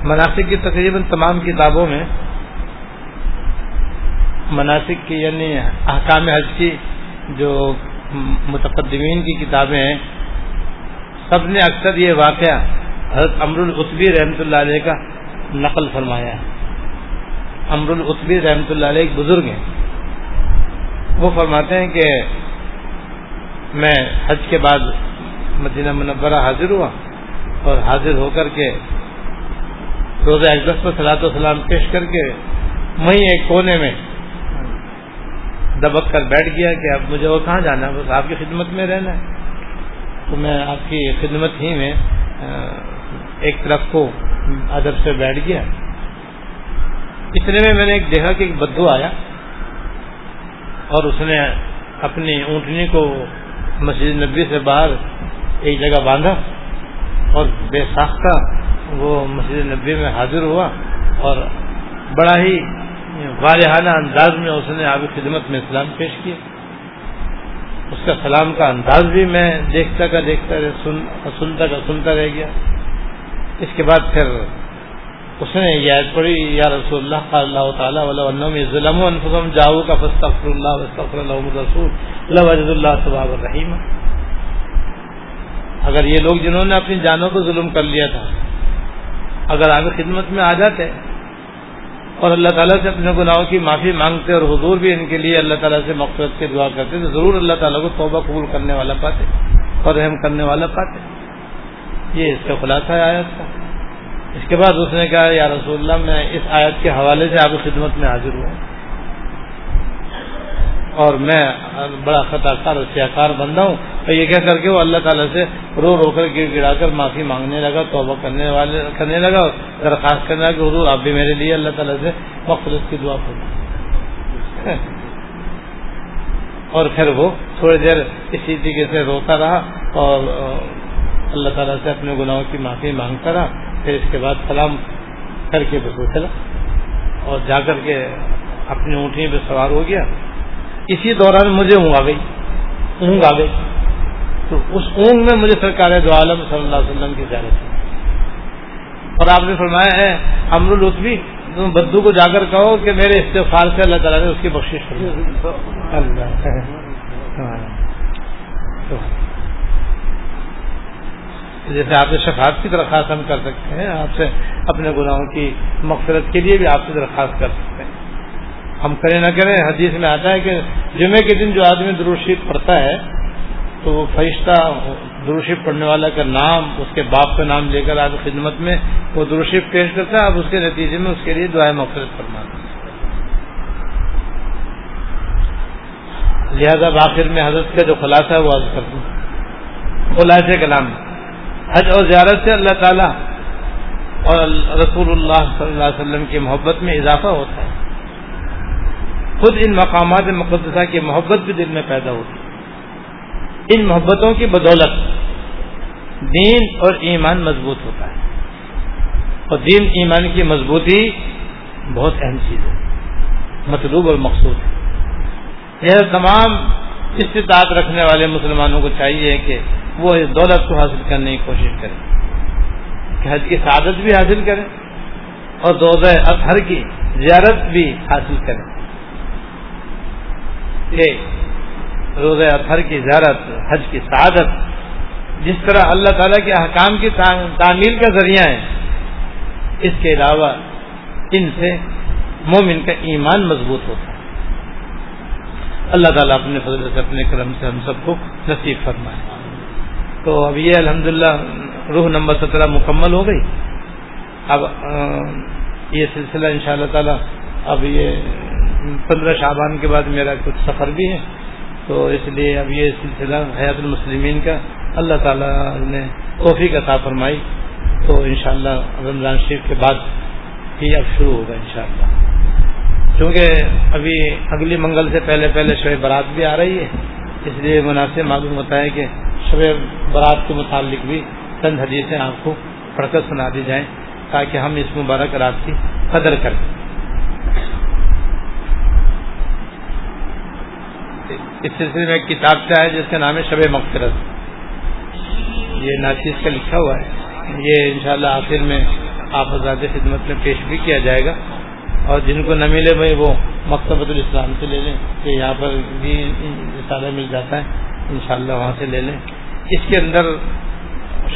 مناسب کی تقریباً تمام کتابوں میں مناسب کی یعنی احکام حج کی جو متقدمین کی کتابیں ہیں، سب نے اکثر یہ واقعہ حضرت امر العطبی رحمۃ اللہ علیہ کا نقل فرمایا ہے۔ امر العطبی رحمۃ اللہ علیہ ایک بزرگ ہیں۔ وہ فرماتے ہیں کہ میں حج کے بعد مدینہ منورہ حاضر ہوا اور حاضر ہو کر کے روزہ اقدس پر صلاح و سلام پیش کر کے وہیں ایک کونے میں دبک کر بیٹھ گیا کہ اب مجھے وہ کہاں جانا ہے؟ بس آپ کی خدمت میں رہنا ہے۔ تو میں آپ کی خدمت ہی میں ایک طرف کو ادب سے بیٹھ گیا۔ اتنے میں میں نے ایک دیکھا کہ ایک بدو آیا اور اس نے اپنی اونٹنی کو مسجد نبی سے باہر ایک جگہ باندھا اور بے ساختہ وہ مسجد نبی میں حاضر ہوا اور بڑا ہی والحانہ انداز میں اس نے آپ خدمت میں اسلام پیش کیا۔ اس کا سلام کا انداز بھی میں دیکھتا کا دیکھتا سنتا کا سنتا رہ گیا۔ اس کے بعد پھر اس نے یاد پڑی یا رسول اللہ کا اللہ تعالیٰ ظلم اور اللہ تعالیٰ سے اپنے گناہوں کی معافی مانگتے اور حضور بھی ان کے لیے اللہ تعالیٰ سے مقصد کی دعا کرتے تو ضرور اللہ تعالیٰ کو توبہ قبول کرنے والا پاتے اور رحم کرنے والا پاتے۔ یہ اس کا خلاصہ ہے آیت کا۔ اس کے بعد اس نے کہا، یا رسول اللہ، میں اس آیت کے حوالے سے آپ کی خدمت میں حاضر ہوں۔ اور میں بڑا خطا کار اور سیاکار بندہ ہوں۔ اور یہ کہہ کر کے وہ اللہ تعالیٰ سے رو رو کر گر گڑا کر معافی مانگنے لگا، توبہ کرنے والے کرنے لگا اور درخواست کرنے لگا کہ حضور آپ بھی میرے لیے اللہ تعالیٰ سے مخلص کی دعا کریں [laughs] اور پھر وہ تھوڑی دیر اسی طریقے سے روتا رہا اور اللہ تعالیٰ سے اپنے گناہوں کی معافی مانگتا رہا۔ پھر اس کے بعد سلام کر کے بس چلا اور جا کر کے اپنی اونٹی پہ سوار ہو گیا۔ اسی دوران مجھے اونگ آ گئی، اونگ آ گئی۔ تو اس اونگ میں مجھے سرکار دو عالم صلی اللہ علیہ وسلم کی زیادت ہوئی اور آپ نے فرمایا ہے امر الطفی تم بدو کو جا کر کہو کہ میرے استفار سے اللہ تعالیٰ نے اس کی بخش جیسے آپ سے شفاعت کی درخواست ہم کر سکتے ہیں آپ سے اپنے گناہوں کی مغفرت کے لیے بھی آپ سے درخواست کر سکتے ہیں۔ ہم کریں نہ کریں حدیث میں آتا ہے کہ جمعے کے دن جو آدمی دروشیف پڑھتا ہے تو وہ فرشتہ دروشیف پڑھنے والا کا نام، اس کے باپ کا نام لے کر آپ خدمت میں وہ دروشیف پیش کرتا ہے، اب اس کے نتیجے میں اس کے لیے دعائیں مفرت فرمانا لہذا آخر میں حضرت کا جو خلاصہ ہے وہ عرض کر دوں۔ خلاصے کلام۔ حج اور زیارت سے اللہ تعالیٰ اور رسول اللہ صلی اللہ علیہ وسلم کی محبت میں اضافہ ہوتا ہے۔ خود ان مقامات مقدسہ کی محبت بھی دل میں پیدا ہوتی ہے۔ ان محبتوں کی بدولت دین اور ایمان مضبوط ہوتا ہے۔ اور دین ایمان کی مضبوطی بہت اہم چیز ہے، مطلوب اور مقصود ہے۔ یہ تمام استطاعت رکھنے والے مسلمانوں کو چاہیے کہ وہ اس دولت کو حاصل کرنے کی کوشش کریں، کہ حج کی سعادت بھی حاصل کریں اور دوزہ اطہر کی زیارت بھی حاصل کریں۔ روز اطہر کی زیارت، حج کی سعادت، جس طرح اللہ تعالیٰ کے احکام کی تعمیل کا ذریعہ ہے اس کے علاوہ ان سے مومن کا ایمان مضبوط ہوتا ہے۔ اللہ تعالیٰ اپنے فضل سے، اپنے کرم سے ہم سب کو نصیب فرمائے۔ تو اب یہ الحمدللہ روح نمبر سترہ مکمل ہو گئی۔ اب یہ سلسلہ ان شاء اللہ تعالیٰ، اب یہ پندرہ شعبان کے بعد میرا کچھ سفر بھی ہے۔ تو اس لیے اب یہ سلسلہ حیات المسلمین کا اللہ تعالیٰ نے توفیق کا تھا فرمائی۔ تو انشاءاللہ رمضان شریف کے بعد ہی اب شروع ہوگا انشاءاللہ۔ کیونکہ ابھی اگلی منگل سے پہلے پہلے شب برات بھی آ رہی ہے، اس لیے مناسب معلوم ہوتا ہے کہ شب برات کے متعلق بھی چند حدیثیں آپ کو پڑھ کر سنا دی جائیں تاکہ ہم اس مبارک رات کی قدر کریں۔ اس سلسلے میں ایک کتاب ہے جس کا نام ہے شب مغفرت۔ یہ ناچیز کا لکھا ہوا ہے۔ یہ انشاءاللہ آخر میں آپ آزاد خدمت میں پیش بھی کیا جائے گا۔ اور جن کو نہ ملے بھائی وہ مکتبۃ الاسلام سے لے لیں۔ کہ یہاں پر بھی رسالہ مل جاتا ہے۔ انشاءاللہ وہاں سے لے لیں۔ اس کے اندر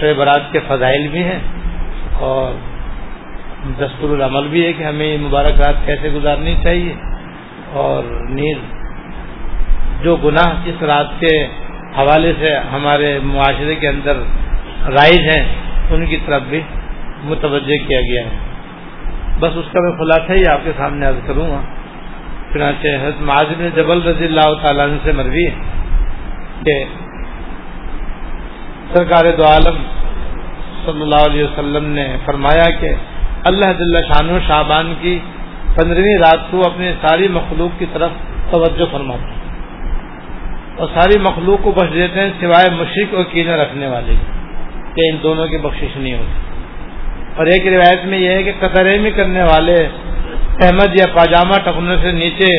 شعیب برات کے فضائل بھی ہیں۔ اور دستور العمل بھی ہے کہ ہمیں مبارک رات کیسے گزارنی چاہیے۔ اور نیز جو گناہ اس رات کے حوالے سے ہمارے معاشرے کے اندر رائج ہیں، ان کی طرف بھی متوجہ کیا گیا ہے۔ بس اس کا میں خلاصہ ہی آپ کے سامنے عرض کروں گا۔ چنانچہ حضرت معاذ جبل رضی اللہ تعالیٰ سے مروی ہے کہ سرکار دو عالم صلی اللہ علیہ وسلم نے فرمایا کہ اللہ دلہ شان و شعبان کی پندرہویں رات کو اپنی ساری مخلوق کی طرف توجہ فرماتے ہیں اور ساری مخلوق کو بخش دیتے ہیں سوائے مشرق اور کینہ رکھنے والے کہ ان دونوں کی بخشش نہیں ہوتی۔ اور ایک روایت میں یہ ہے کہ قطرے میں کرنے والے، احمد یا پاجامہ ٹکنے سے نیچے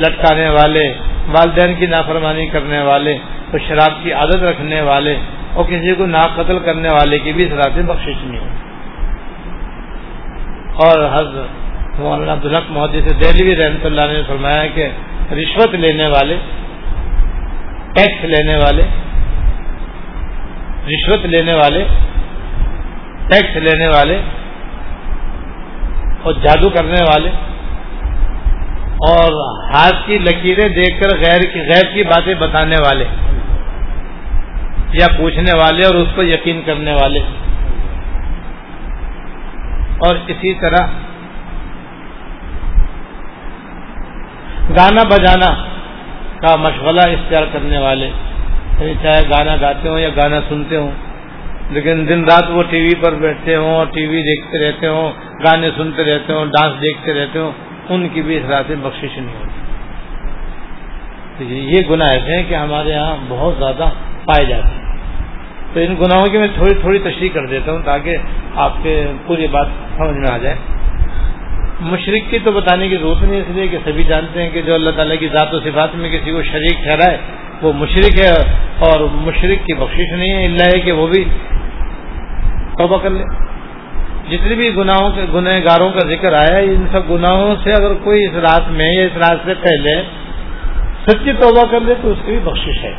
لٹکانے والے، والدین کی نافرمانی کرنے والے، اور شراب کی عادت رکھنے والے، اور کسی کو نا قتل کرنے والے کی بھی اس رات میں بخش نہیں ہو اور حضرت مولانا عبدالحق محدود سے دہلی رحمۃ اللہ نے فرمایا کہ رشوت لینے والے ٹیکس لینے والے، رشوت لینے والے، ٹیکس لینے والے اور جادو کرنے والے اور ہاتھ کی لکیریں دیکھ کر غیر کی غیر کی باتیں بتانے والے یا پوچھنے والے اور اس پر یقین کرنے والے۔ اور اسی طرح گانا بجانا۔ کا مشغلہ اختیار کرنے والے۔ یعنی چاہے گانا گاتے ہوں یا گانا سنتے ہوں، لیکن دن رات وہ ٹی وی پر بیٹھتے ہوں اور ٹی وی دیکھتے رہتے ہوں، گانے سنتے رہتے ہوں، ڈانس دیکھتے رہتے ہوں، ان کی بھی اس رات میں بخشش نہیں ہوتی۔ یہ گناہ ایسے ہیں کہ ہمارے یہاں بہت زیادہ پائے جاتے ہیں۔ تو ان گناہوں کی میں تھوڑی تھوڑی تشریح کر دیتا ہوں تاکہ آپ کے پوری بات سمجھ میں آ جائے۔ مشرق کی تو بتانے کی ضرورت نہیں، اس لیے کہ سبھی جانتے ہیں کہ جو اللہ تعالیٰ کی ذات و صفات میں کسی کو شریک ٹھہرائے، وہ مشرق ہے اور مشرق کی بخشش نہیں ہے، اللہ ہے کہ وہ بھی توبہ کر لے۔ جتنے بھی گناہوں کے گنہ گاروں کا ذکر آیا ان سب گناہوں سے اگر کوئی اس رات میں یا اس رات سے پہلے سچی توبہ کر لے تو اس کی بھی بخشش ہے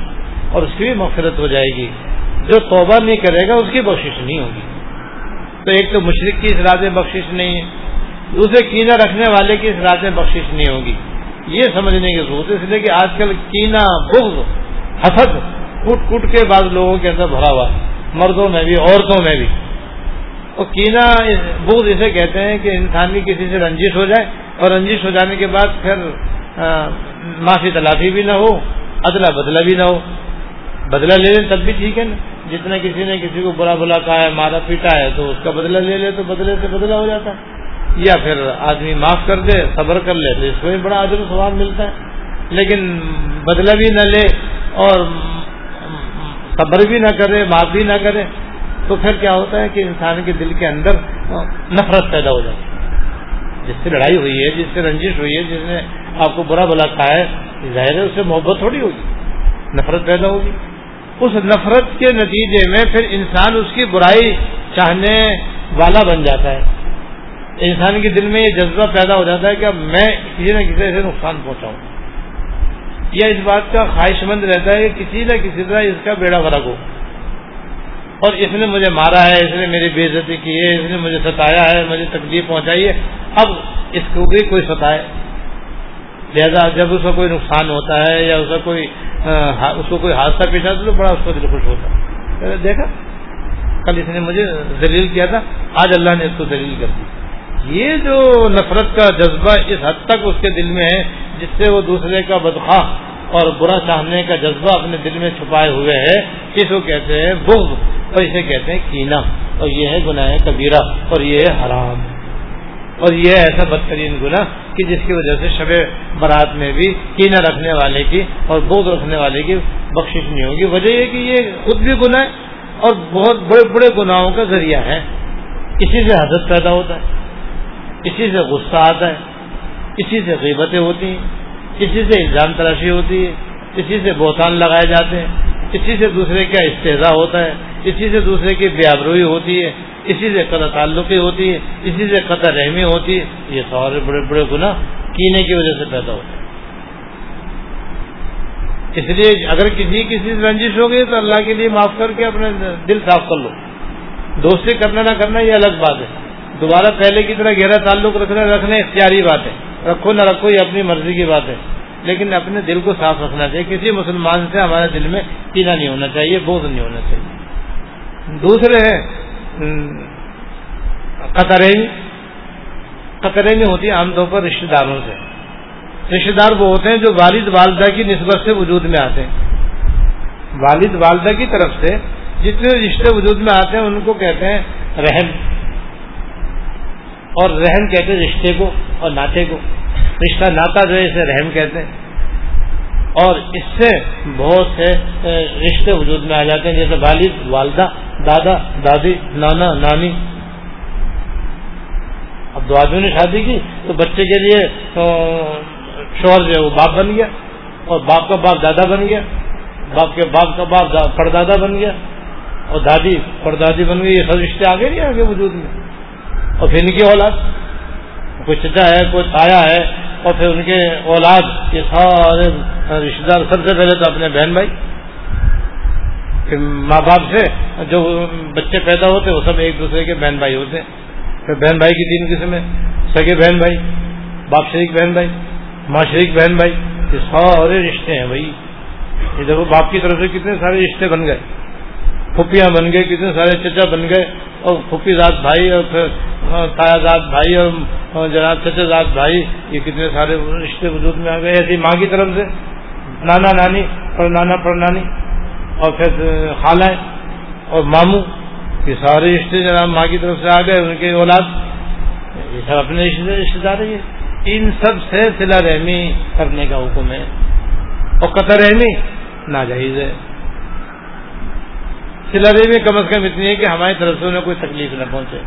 اور اس کی بھی مغفرت ہو جائے گی۔ جو توبہ نہیں کرے گا، اس کی بخشش نہیں ہوگی۔ تو ایک تو مشرق کی اس رات میں بخشش نہیں ہے۔ دوسرے کینہ رکھنے والے کی اس رات میں بخشش نہیں ہوگی۔ یہ سمجھنے کی ضرورت ہے، اس لیے کہ آج کل کینا بغض، حسد، کٹ کٹ کے بعد لوگوں کے اندر بھرا ہوا ہے، مردوں میں بھی، عورتوں میں بھی۔ اور کینا بغض اسے کہتے ہیں کہ انسان کی کسی سے رنجش ہو جائے اور رنجش ہو جانے کے بعد پھر معافی تلافی بھی نہ ہو ادلا بدلا بھی نہ ہو۔ بدلا لے لیں تب بھی ٹھیک ہے نا۔ جتنا کسی نے کسی کو برا بلا کہا ہے، مارا پیٹا ہے تو اس کا بدلہ لے لے تو بدلے سے بدلا ہو جاتا ہے۔ یا پھر آدمی معاف کر دے، صبر کر لے، تو اس کو بھی بڑا عدل سوال ملتا ہے۔ لیکن بدلہ بھی نہ لے اور صبر بھی نہ کرے، معاف بھی نہ کرے، تو پھر کیا ہوتا ہے کہ انسان کے دل کے اندر نفرت پیدا ہو جاتی ہے۔ جس سے لڑائی ہوئی ہے، جس سے رنجش ہوئی ہے، جس نے آپ کو برا بلا کھا ہے، ظاہر ہے اس سے محبت تھوڑی ہوگی، نفرت پیدا ہوگی۔ اس نفرت کے نتیجے میں پھر انسان اس کی برائی چاہنے والا بن جاتا ہے۔ انسان کے دل میں یہ جذبہ پیدا ہو جاتا ہے کہ اب میں کسی نہ کسی سے نقصان پہنچاؤں۔ یا اس بات کا خواہش مند رہتا ہے کہ کسی نہ کسی طرح اس کا بیڑا فرق ہو۔ اور اس نے مجھے مارا ہے، اس نے میری بے عزتی کی ہے، اس نے مجھے ستایا ہے، مجھے تکلیف پہنچائی ہے۔ اب اس کو بھی کوئی ستائے لہذا جب اس کا کوئی نقصان ہوتا ہے یا اس کا کوئی اس کو کوئی حادثہ پیش آتا تو بڑا اس کو دل خوش ہوتا ہے۔ دیکھا، کل اس نے مجھے دلیل کیا تھا، آج اللہ نے اس کو دلیل کر دی یہ جو نفرت کا جذبہ اس حد تک اس کے دل میں ہے، جس سے وہ دوسرے کا بدخواہ اور برا چاہنے کا جذبہ اپنے دل میں چھپائے ہوئے ہے اس کو کہتے ہیں؟ بغض، اور اسے کہتے ہیں کینا اور یہ ہے گناہ کبیرہ، اور یہ ہے حرام۔ اور یہ ایسا بدترین گناہ کہ جس کی وجہ سے شب برات میں بھی کینا رکھنے والے کی اور بوجھ رکھنے والے کی بخشش نہیں ہوگی۔ وجہ یہ کہ یہ خود بھی گناہ ہے اور بہت بڑے بڑے گناہوں کا ذریعہ ہے۔ اسی سے حضرت پیدا ہوتا ہے۔ اسی سے غصہ آتا ہے اسی سے غیبتیں ہوتی ہیں اسی سے الزام تراشی ہوتی ہے اسی سے بہتان لگائے جاتے ہیں اسی سے دوسرے کا استحضا ہوتا ہے اسی سے دوسرے کی بیابروئی ہوتی ہے اسی سے قطع تعلقی ہوتی ہے اسی سے قطع رحمی ہوتی ہے، یہ سارے بڑے بڑے گناہ کینے کی وجہ سے پیدا ہوتے ہیں۔ اس لیے اگر کسی کسی سے رنجش ہو گئی تو اللہ کے لیے معاف کر کے اپنے دل صاف کر لو۔ دوستی کرنا نہ کرنا یہ الگ بات ہے۔ دوبارہ پہلے کی طرح گہرا تعلق رکھنا رکھنا اختیاری بات ہے۔ رکھو نہ رکھو، یہ اپنی مرضی کی بات ہے۔ لیکن اپنے دل کو صاف رکھنا چاہیے۔ کسی مسلمان سے ہمارے دل میں پینا نہیں ہونا چاہیے بوجھ نہیں ہونا چاہیے۔ دوسرے ہیں قطرے قطرے میں ہوتی ہے عام طور پر رشتے داروں سے۔ رشتے دار وہ ہوتے ہیں جو والد والدہ کی نسبت سے وجود میں آتے ہیں۔ والد والدہ کی طرف سے جتنے رشتے وجود میں آتے ہیں، ان کو کہتے ہیں رحم اور رحم کہتے ہیں رشتے کو اور ناطے کو۔ رشتہ ناتا جو ہے اسے رحم کہتے ہیں۔ اور اس سے بہت سے رشتے وجود میں آ جاتے ہیں، جیسے والد، والدہ، دادا، دادی، نانا، نانی۔ اب دو آدمی نے شادی کی تو بچے کے لیے شوہر جو ہے وہ باپ بن گیا اور باپ کا باپ دادا بن گیا۔ باپ کے باپ کا باپ پردادا بن گیا اور دادی، پردادی بن گئی۔ یہ سب رشتے آگے نہیں آگے وجود میں۔ اور پھر ان کی اولاد کوئی چچا ہے کوئی تایا ہے، اور پھر ان کے اولاد یہ سارے رشتے دار سب سے پہلے تو اپنے بہن بھائی، پھر ماں باپ سے جو بچے پیدا ہوتے وہ سب ایک دوسرے کے بہن بھائی ہوتے ہیں۔ پھر بہن بھائی کی تین قسم ہے سگے بہن بھائی، باپ شریک بہن بھائی، ماں شریک بہن بھائی، یہ سارے رشتے ہیں بھائی۔ یہ دیکھو، باپ کی طرف سے کتنے سارے رشتے بن گئے۔ پھپھیاں بن گئے، کتنے سارے چچا بن گئے، اور پھپھی داد بھائی، اور پھر ہاں، تایا داد بھائی، اور ہاں، جناب چچا داد بھائی، یہ کتنے سارے رشتے وجود میں آ گئے، ایسی ماں کی طرف سے۔ نانا نانی، پر نانا، پر نانی، اور پھر خالائیں اور ماموں، یہ سارے رشتے جناب ماں کی طرف سے آ گئے، ان کے اولاد۔ یہ سب اپنے رشتے دار ہیں۔ ان سب سے سلا رحمی کرنے کا حکم ہے۔ اور قطر رحمی ناجائز ہے۔ سلا رحمی کم از کم اتنی ہے کہ ہماری طرف سے انہیں کوئی تکلیف نہ پہنچے۔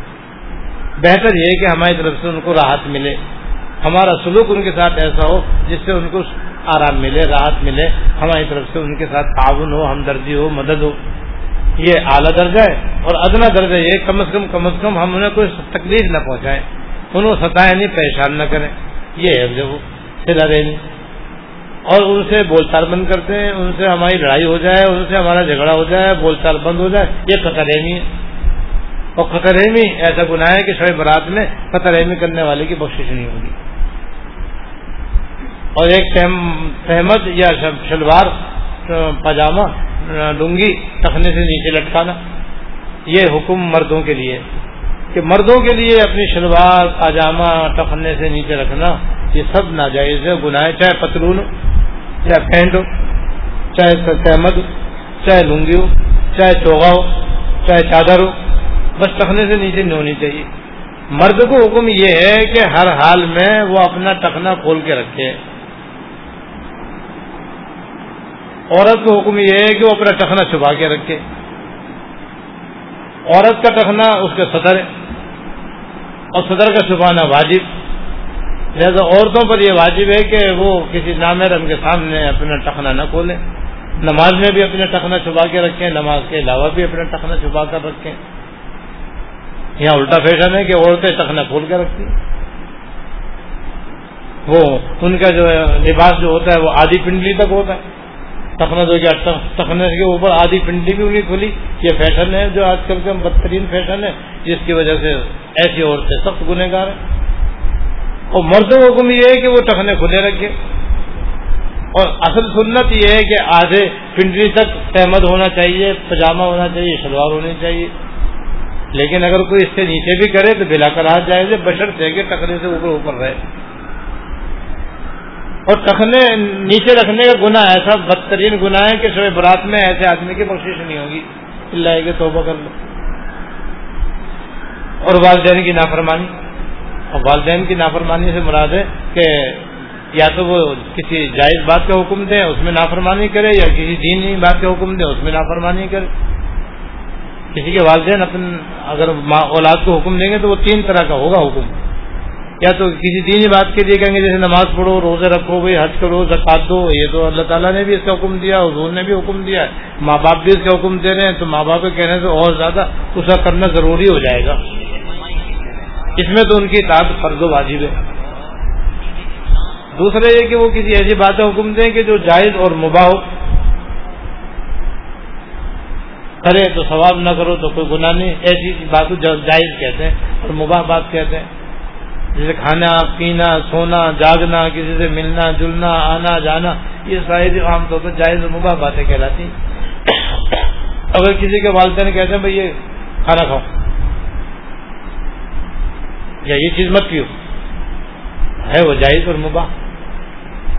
بہتر یہ ہے کہ ہماری طرف سے ان کو راحت ملے۔ ہمارا سلوک ان کے ساتھ ایسا ہو جس سے ان کو آرام ملے، راحت ملے۔ ہماری طرف سے ان کے ساتھ تعاون ہو، ہمدردی ہو، مدد ہو۔ یہ اعلیٰ درجہ ہے اور ادنا درجہ یہ کم از کم کم از کم ہم انہیں کوئی تکلیف نہ پہنچائیں۔ انہوں ستائیں یعنی نہیں پریشان نہ کریں۔ یہ ہے جو سلا رہی اور ان سے بول چال بند کرتے ہیں، ان سے ہماری لڑائی ہو جائے، ان سے ہمارا جھگڑا ہو جائے، بول چال بند ہو جائے، یہ قطرحمی ہے اور قطرحمی ایسا گناہ ہے کہ شعیب برات میں قطرحمی کرنے والے کی بخش نہیں ہوگی۔ اور ایک سہمت یا شلوار، پاجامہ، لنگی تخنے سے نیچے لٹکانا، یہ حکم مردوں کے لیے کہ مردوں کے لیے اپنی شلوار، پاجامہ ٹخنے سے نیچے رکھنا، یہ سب ناجائز ہے، گناہ چاہے پتلون ہو، چاہے پینٹ ہو، چاہے سہمت ہو، چاہے لنگی ہو، چاہے چوگا ہو، چاہے چادر ہو، بس ٹخنے سے نیچے نہیں ہونی چاہیے۔ مرد کو حکم یہ ہے کہ ہر حال میں وہ اپنا ٹخنا کھول کے رکھے۔ عورت کو حکم یہ ہے کہ وہ اپنا ٹخنا چھپا کے رکھے۔ عورت کا ٹخنا اس کے صدر ہے۔ اور صدر کا چھپانا واجب۔ لہٰذا عورتوں پر یہ واجب ہے کہ وہ کسی نامحرم کے سامنے اپنا ٹخنا نہ کھولیں۔ نماز میں بھی اپنا ٹخنا چھپا کے رکھیں، نماز کے علاوہ بھی اپنا ٹخنا چھپا کر رکھیں۔ یہاں الٹا فیشن ہے کہ عورتیں ٹخنا کھول کے رکھتی وہ ان کا جو لباس جو ہوتا ہے، وہ آدھی پنڈلی تک ہوتا ہے۔ تخنا دو گیا تخنے کے اوپر آدھی پنڈلی بھی انہیں کھلی، یہ فیشن ہے جو آج کل کا بدترین فیشن ہے، جس کی وجہ سے ایسی عورتیں سخت گنہ گار ہیں۔ اور مردوں کو حکم یہ ہے کہ وہ ٹخنے کھلے رکھے۔ اور اصل سنت یہ ہے کہ آدھے پنڈلی تک سہمت ہونا چاہیے پاجامہ ہونا چاہیے، شلوار ہونی چاہیے۔ لیکن اگر کوئی اس سے نیچے بھی کرے تو بلا کر ہاتھ جائے بشر تھے کہ ٹکنے سے اوپر اوپر رہے۔ اور ٹخنے نیچے رکھنے کا گناہ ایسا بدترین گناہ ہے کہ شب برات میں ایسے آدمی کی بخش نہیں ہوگی۔ اللہ کے توبہ کر لو۔ اور والدین کی نافرمانی۔ اور والدین کی نافرمانی سے مراد ہے کہ یا تو وہ کسی جائز بات کا حکم دیں، اس میں نافرمانی کرے، یا کسی دینی بات کا حکم دیں، اس میں نافرمانی کرے۔ کسی کے والدین اپنے اگر اولاد کو حکم دیں گے تو وہ تین طرح کا ہوگا حکم۔ یا تو کسی دینی بات کے لیے کہیں گے جیسے نماز پڑھو، روزے رکھو، بھائی حج کرو زکات دو، یہ تو اللہ تعالیٰ نے بھی اس کا حکم دیا، حضور نے بھی حکم دیا ہے۔ ماں باپ بھی اس کا حکم دے رہے ہیں، تو ماں باپ کے کہنے سے اور زیادہ اس کا کرنا ضروری ہو جائے گا۔ اس میں تو ان کی اطاعت فرض و واجب ہے۔ دوسرا یہ کہ وہ کسی ایسی باتیں حکم دیں کہ جو جائز اور مباح ہو۔ کرے تو ثواب نہ کرو تو کوئی گناہ نہیں، ایسی بات جائز کہتے ہیں اور مباح بات کہتے ہیں۔ جیسے کھانا، پینا، سونا، جاگنا، کسی سے ملنا، جلنا، آنا، جانا، یہ ساری عام طور پر جائز اور مباح باتیں کہلاتی اگر کسی کے والدین کہتے ہیں، بھائی، یہ کھانا کھاؤ۔ یا یہ چیز مت پیو۔ ہے وہ جائز اور مباح۔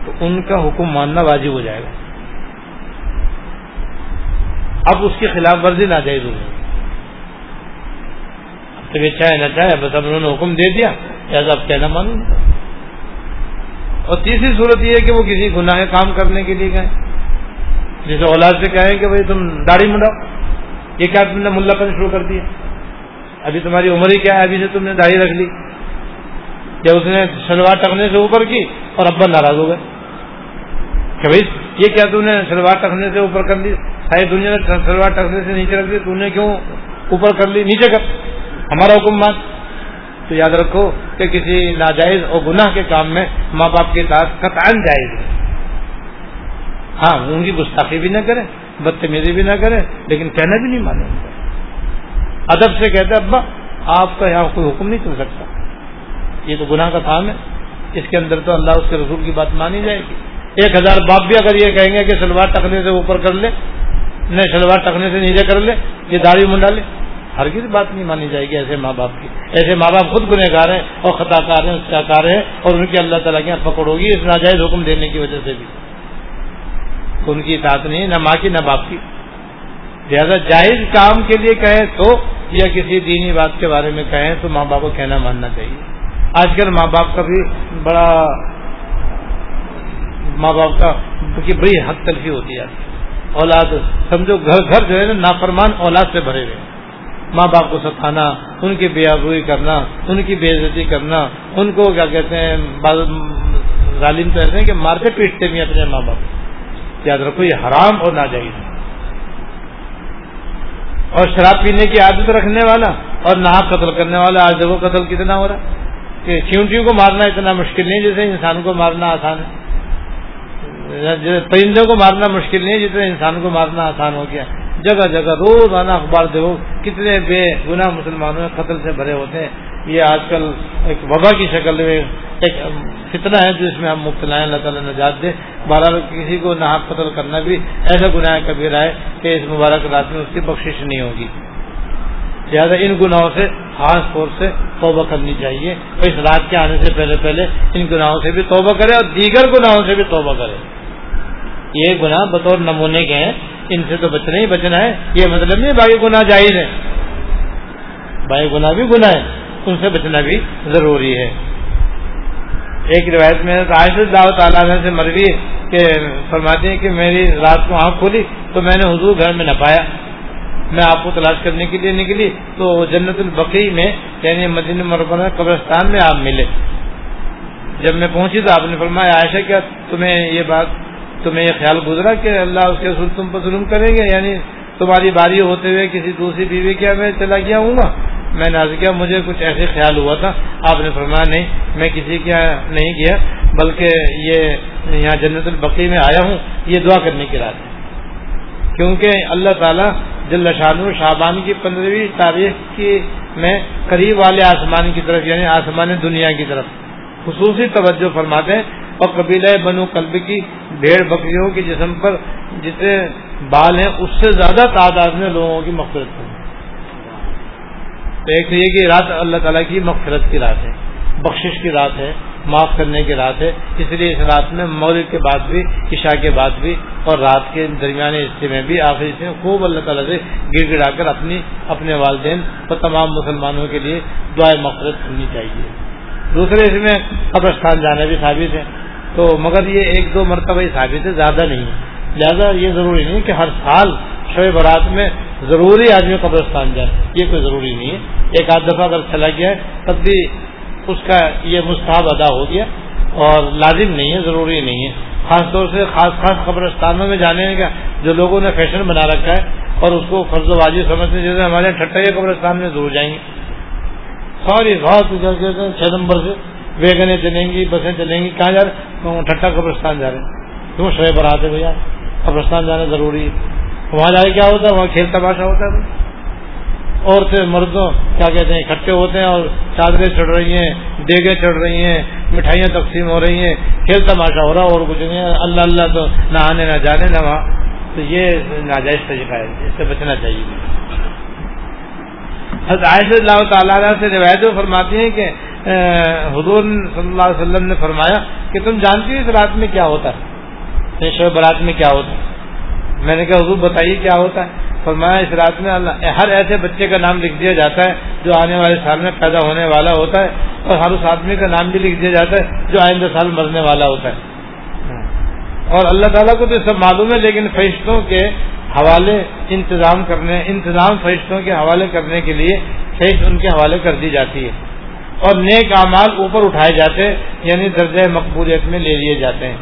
تو ان کا حکم ماننا واجب ہو جائے گا۔ اب اس کی خلاف ورزی نہ جائز ہوگی طبیعت چاہے نہ چاہے، بس اب انہوں نے حکم دے دیا۔ لہٰذا اب کہنا معلوم اور تیسری صورت یہ ہے کہ وہ کسی گناہ کام کرنے کے لیے گئے۔ جیسے اولاد سے کہیں کہ بھائی تم داڑھی منڈاؤ یہ کیا تم نے ملا پن شروع کر دیا؟ ابھی تمہاری عمر ہی کیا ہے؟ ابھی سے تم نے داڑھی رکھ لی۔ یا اس نے شلوار ٹکنے سے اوپر کی اور ابا ناراض ہو گئے۔ کہ بھائی یہ کیا تم نے شلوار ٹکنے سے اوپر کر لی؟ ساری دنیا نے شلوار ٹکنے سے نیچے رکھ دی تم نے کیوں اوپر کر لی؟ نیچے کر۔ ہمارا حکم مان تو یاد رکھو کہ کسی ناجائز اور گناہ کے کام میں ماں باپ کے ساتھ قطعا جائز ہے۔ ہاں ان کی گستاخی بھی نہ کرے بدتمیزی بھی نہ کرے لیکن کہنا بھی نہیں مانے ادب سے کہتے ابا، آپ کا یہاں کوئی حکم نہیں چل سکتا۔ یہ تو گناہ کا کام ہے۔ اس کے اندر تو اللہ اس کے رسول کی بات مانی جائے گی۔ ایک ہزار باپ بھی اگر یہ کہیں گے کہ سلوار ٹکنے سے اوپر کر لے نہ سلوار ٹکنے سے نیچے کر لے، یہ داڑھی منڈا لے۔ ہر بات نہیں مانی جائے گی ایسے ماں باپ کی۔ ایسے ماں باپ خود گنہ گار ہیں اور خطا کار ہیں اس کار ہیں اور ان کی اللہ تعالیٰ کی پکڑ ہوگی، اس ناجائز حکم دینے کی وجہ سے بھی۔ ان کی اطاعت نہیں، نہ ماں کی نہ باپ کی۔ لہٰذا جائز کام کے لیے کہیں تو یا کسی دینی بات کے بارے میں کہیں تو ماں باپ کو کہنا ماننا چاہیے۔ آج کل ماں باپ کا بھی بڑا ماں باپ کا کی بڑی حد تلفی ہوتی ہے۔ اولاد، سمجھو، گھر گھر جو ہے نا، نافرمان اولاد سے بھرے ہوئے ماں باپ کو ستانا، ان کی بے آبروئی کرنا، ان کی بے عزتی کرنا، ان کو کیا کہتے ہیں ظالم تو ایسے ہیں کہ مارتے پیٹتے بھی اپنے ماں باپ یاد رکھو، یہ حرام اور ناجائز اور شراب پینے کی عادت رکھنے والا اور نہ قتل کرنے والا، آج دیکھو قتل کتنا ہو رہا کہ چیونٹیوں کو مارنا اتنا مشکل نہیں جیسے انسان کو مارنا آسان ہے۔ پرندوں کو مارنا مشکل نہیں جتنے انسان کو مارنا آسان ہو گیا۔ جگہ جگہ روز آنا اخبار دیکھو، کتنے بے گناہ مسلمانوں میں قتل سے بھرے ہوتے ہیں۔ یہ آج کل ایک وبا کی شکل میں ایک فتنہ ہے جس میں ہم مبتلا ہیں، اللہ تعالیٰ نجات دے۔ بہرحال کسی کو نہ قتل کرنا بھی ایسا گناہ کبیرہ ہے کہ اس مبارک رات میں اس کی بخشش نہیں ہوگی۔ لہٰذا ان گناہوں سے، خاص طور سے توبہ کرنی چاہیے۔ اور اس رات کے آنے سے پہلے پہلے ان گناہوں سے بھی توبہ کرے اور دیگر گناہوں سے بھی توبہ کرے۔ یہ گناہ بطور نمونے کے ہیں۔ ان سے تو بچنا ہی بچنا ہے، یہ مطلب نہیں باقی گناہ جائز ہے باقی گناہ بھی گناہ ہے ان سے بچنا بھی ضروری ہے۔ ایک روایت میں دعوت تعالیٰ سے مروی کہ فرماتے ہیں کہ میری رات کو آنکھ کھولی تو میں نے حضور گھر میں نہ پایا۔ میں آپ کو تلاش کرنے کے لیے نکلی تو جنت البقی میں یعنی مدین مربع قبرستان میں آپ ملے۔ جب میں پہنچی تو آپ نے فرمایا، عائشہ کیا تمہیں یہ بات تمہیں یہ خیال گزرا کہ اللہ اس کے رسول تم پر ظلم کریں گے؟ یعنی تمہاری باری ہوتے ہوئے کسی دوسری بیوی کیا میں چلا گیا ہوں گا؟ میں نے کیا مجھے کچھ ایسے خیال ہوا تھا۔ آپ نے فرمایا، نہیں، میں کسی کیا نہیں کیا بلکہ یہ یہاں جنت البقی میں آیا ہوں، یہ دعا کرنے کی رات ہے کیونکہ اللہ تعالیٰ جل شان شابان کی پندرہویں تاریخ کی میں قریب والے آسمان کی طرف یعنی آسمان دنیا کی طرف، خصوصی توجہ فرماتے ہیں۔ اور قبیلہ بنو قلب کی بھیڑ بکریوں کے جسم پر جتنے بال ہیں، اس سے زیادہ تعداد میں لوگوں کی مغفرت ہوگی تو یہ کہ رات اللہ تعالیٰ کی مغفرت کی رات ہے، بخشش کی رات ہے، معاف کرنے کی رات ہے۔ اس لیے اس رات میں مغرب کے بعد بھی، عشاء کے بعد بھی اور رات کے درمیانے حصے میں بھی آخری حصے میں خوب اللہ تعالیٰ سے گر گڑا کر اپنی، اپنے والدین اور تمام مسلمانوں کے لیے دعائیں مغفرت کرنی چاہیے۔ دوسرے اس میں قبرستان جانا بھی ثابت ہے تو مگر یہ ایک دو مرتبہ ثابت ہے، زیادہ نہیں لہذا یہ ضروری نہیں کہ ہر سال شعیب برات میں ضروری آدمی قبرستان جائے، یہ کوئی ضروری نہیں ہے۔ ایک آدھ دفعہ اگر چلا گیا ہے، تب بھی اس کا یہ مستحب ادا ہو گیا۔ اور لازم نہیں ہے، ضروری نہیں ہے۔ خاص طور سے خاص خاص قبرستانوں میں جانے کا جو لوگوں نے فیشن بنا رکھا ہے اور اس کو فرض و واجب سمجھتے جیسے ہمارے ٹھٹا قبرستان میں ضرور جائیں گے۔ سوری، بہت چھ نمبر سے۔ ویگنیں چلیں گی، بسیں چلیں گی، کہاں جا رہے؟ ٹھٹا قبرستان جا رہے ہیں۔ کیوں شرح برات ہے بھیا، قبرستان جانا ضروری ہے۔ وہاں جا کے کیا ہوتا ہے؟ وہاں کھیل تماشا ہوتا ہے۔ عورتیں، مردوں، کیا کہتے ہیں، اکٹھے ہوتے ہیں اور چادریں چڑھ رہی ہیں، دیگیں چڑھ رہی ہیں، مٹھائیاں تقسیم ہو رہی ہیں۔ کھیل تماشا ہو رہا اور کچھ نہیں اللہ اللہ تو نہ آنے، نہ جانے، نہ وہاں۔ تو یہ ناجائز طریقہ ہے۔ اس سے بچنا چاہیے۔ حضرت اللہ تعالیٰ سے روایت فرماتی ہیں کہ حضور صلی اللہ علیہ وسلم نے فرمایا کہ تم جانتی ہو اس رات میں کیا ہوتا ہے؟ یعنی شب برات میں کیا ہوتا ہے؟ میں نے کہا، حضور بتائیے کیا ہوتا ہے؟ فرمایا اس رات میں اللہ ہر ایسے بچے کا نام لکھ دیا جاتا ہے جو آنے والے سال میں پیدا ہونے والا ہوتا ہے اور ہر اس آدمی کا نام بھی لکھ دیا جاتا ہے جو آئندہ سال مرنے والا ہوتا ہے۔ اور اللہ تعالیٰ کو تو سب معلوم ہے، لیکن فرشتوں کے حوالے انتظام کرنے، انتظام فرشتوں کے حوالے کرنے کے لیے فیش ان کے حوالے کر دی جاتی ہے۔ اور نیک اعمال اوپر اٹھائے جاتے یعنی درجہ مقبولیت میں لے لیے جاتے ہیں۔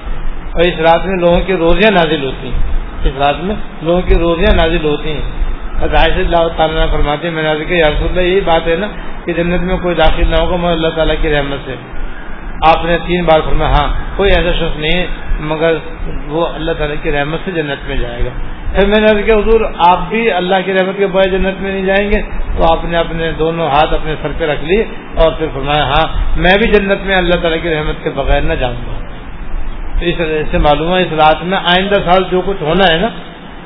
اور اس رات میں لوگوں کی روزیاں نازل ہوتی ہیں۔ اس رات میں لوگوں کی روزیاں نازل ہوتی ہیں۔ اللہ تعالیٰ فرماتے ہیں، میں نے کہ یارس اللہ، یہی بات ہے نا کہ جنت میں کوئی داخل نہ ہوگا مگر اللہ تعالیٰ کی رحمت سے۔ آپ نے تین بار فرمایا ہاں کوئی ایسا شخص نہیں ہے مگر وہ اللہ تعالیٰ کی رحمت سے جنت میں جائے گا۔ پھر میں نے کہ حضور، آپ بھی اللہ کی رحمت کے بڑے جنت میں نہیں جائیں گے۔ تو آپ نے اپنے دونوں ہاتھ اپنے سر پہ رکھ لیے اور پھر فرمایا ہاں میں بھی جنت میں اللہ تعالیٰ کی رحمت کے بغیر نہ جاؤں گا۔ اس سے معلوم ہے اس رات میں آئندہ سال جو کچھ ہونا ہے نا،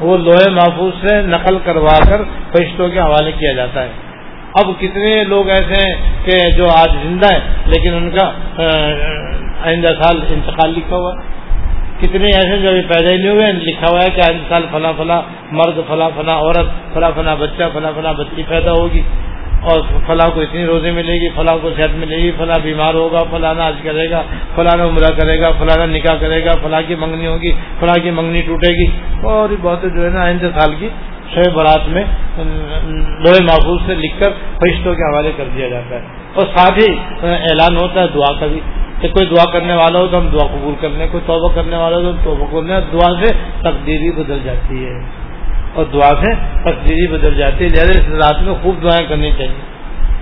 وہ لوہے محفوظ سے نقل کروا کر فرشتوں کے حوالے کیا جاتا ہے۔ اب کتنے لوگ ایسے ہیں کہ جو آج زندہ ہیں، لیکن ان کا آئندہ سال انتقال لکھا ہوا ہے۔ کتنے ایسے جو ابھی پیدا ہی نہیں ہوئے لکھا ہوا ہے کہ آئندہ سال فلاں فلاں مرد، فلاں فلاں عورت، فلاں فلاں بچہ، فلاں فلاں بچی پیدا ہوگی۔ اور فلاں کو اتنی روزے ملے گی، فلاں کو صحت ملے گی، فلاں بیمار ہوگا، فلاں آج کرے گا، فلاں عمرہ کرے گا، فلاں نکاح کرے گا، فلاں کی منگنی ہوگی، فلاں کی منگنی ٹوٹے گی۔ اور بہت جو ہے نا آئندہ سال کی شہ برات میں لوہے محفوظ سے لکھ کر فرشتوں کے حوالے کر دیا جاتا ہے۔ اور ساتھ ہی اعلان ہوتا ہے دعا کا بھی کہ کوئی دعا کرنے والا ہو تو ہم دعا قبول کرنے، کوئی توبہ کرنے والا ہو تو ہم توبہ کرنے دعا سے تقدیری بدل جاتی ہے۔ اور دعا سے تقدیری بدل جاتی ہے۔ لہٰذا اس رات میں خوب دعائیں کرنی چاہیے۔